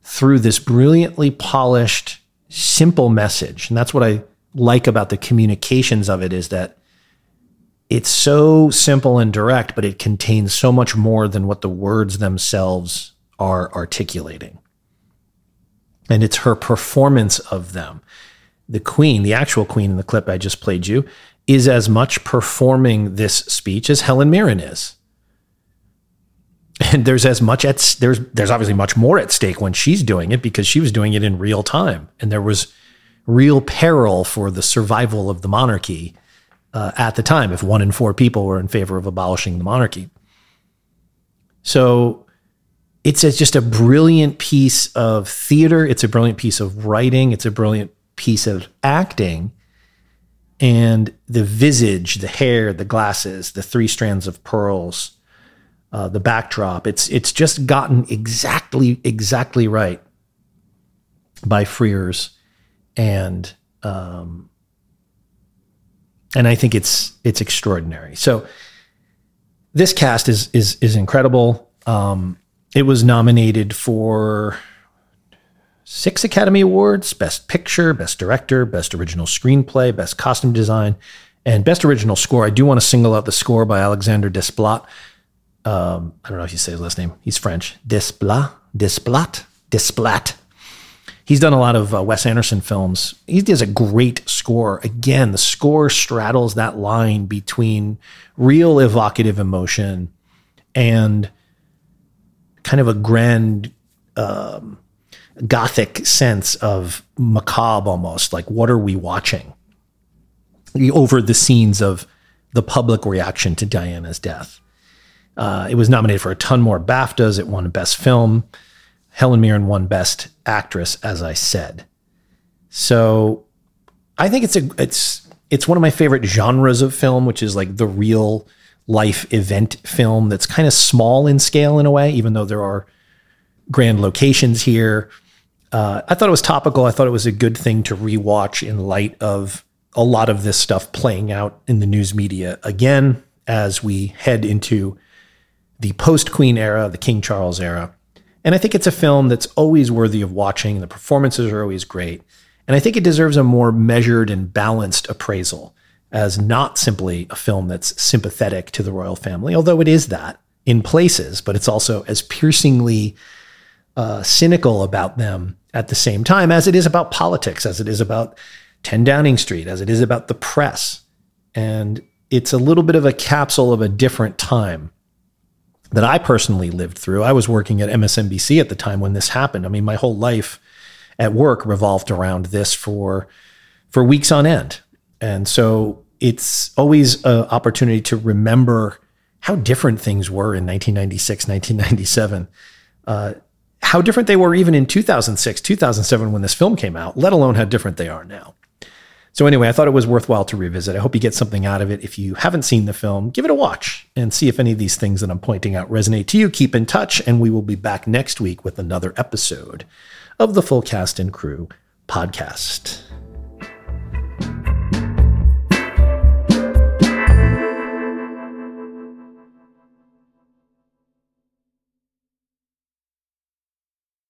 through this brilliantly polished, simple message. And that's what I like about the communications of it is that it's so simple and direct, but it contains so much more than what the words themselves are articulating. And it's her performance of them. The queen, the actual queen in the clip I just played you, is as much performing this speech as Helen Mirren is. And there's as much at there's there's obviously much more at stake when she's doing it because she was doing it in real time, and there was real peril for the survival of the monarchy uh, at the time. If one in four people were in favor of abolishing the monarchy, so it's a, just a brilliant piece of theater. It's a brilliant piece of writing. It's a brilliant piece of acting. And the visage, the hair, the glasses, the three strands of pearls, uh, the backdrop. It's it's just gotten exactly exactly right by Frears, and um, and I think it's it's extraordinary. So this cast is is is incredible. Um, it was nominated for six Academy Awards Best Picture, Best Director, Best Original Screenplay, Best Costume Design, and Best Original Score. I do want to single out the score by Alexander Desplat. Um, I don't know if you say his last name. He's French. Desplat? Desplat? Desplat. He's done a lot of uh, Wes Anderson films. He does a great score. Again, the score straddles that line between real evocative emotion and kind of a grand um, gothic sense of macabre almost. Like, what are we watching? Over the scenes of the public reaction to Diana's death. Uh, it was nominated for a ton more BAFTAs. It won Best Film. Helen Mirren won Best Actress, as I said. So I think it's a it's it's one of my favorite genres of film, which is like the real life event film that's kind of small in scale in a way, even though there are grand locations here. Uh, I thought it was topical. I thought it was a good thing to rewatch in light of a lot of this stuff playing out in the news media again as we head into the post Queen era, the King Charles era. And I think it's a film that's always worthy of watching. The performances are always great. And I think it deserves a more measured and balanced appraisal as not simply a film that's sympathetic to the royal family, although it is that in places, but it's also as piercingly uh, cynical about them at the same time as it is about politics, as it is about 10 Downing Street, as it is about the press. And it's a little bit of a capsule of a different time that I personally lived through. I was working at MSNBC at the time when this happened. I mean, my whole life at work revolved around this for for weeks on end. And so it's always an opportunity to remember how different things were in 1996, 1997. Uh, how different they were even in 2006, 2007 when this film came out, let alone how different they are now. So, anyway, I thought it was worthwhile to revisit. I hope you get something out of it. If you haven't seen the film, give it a watch and see if any of these things that I'm pointing out resonate to you. Keep in touch, and we will be back next week with another episode of the Full Cast and Crew podcast.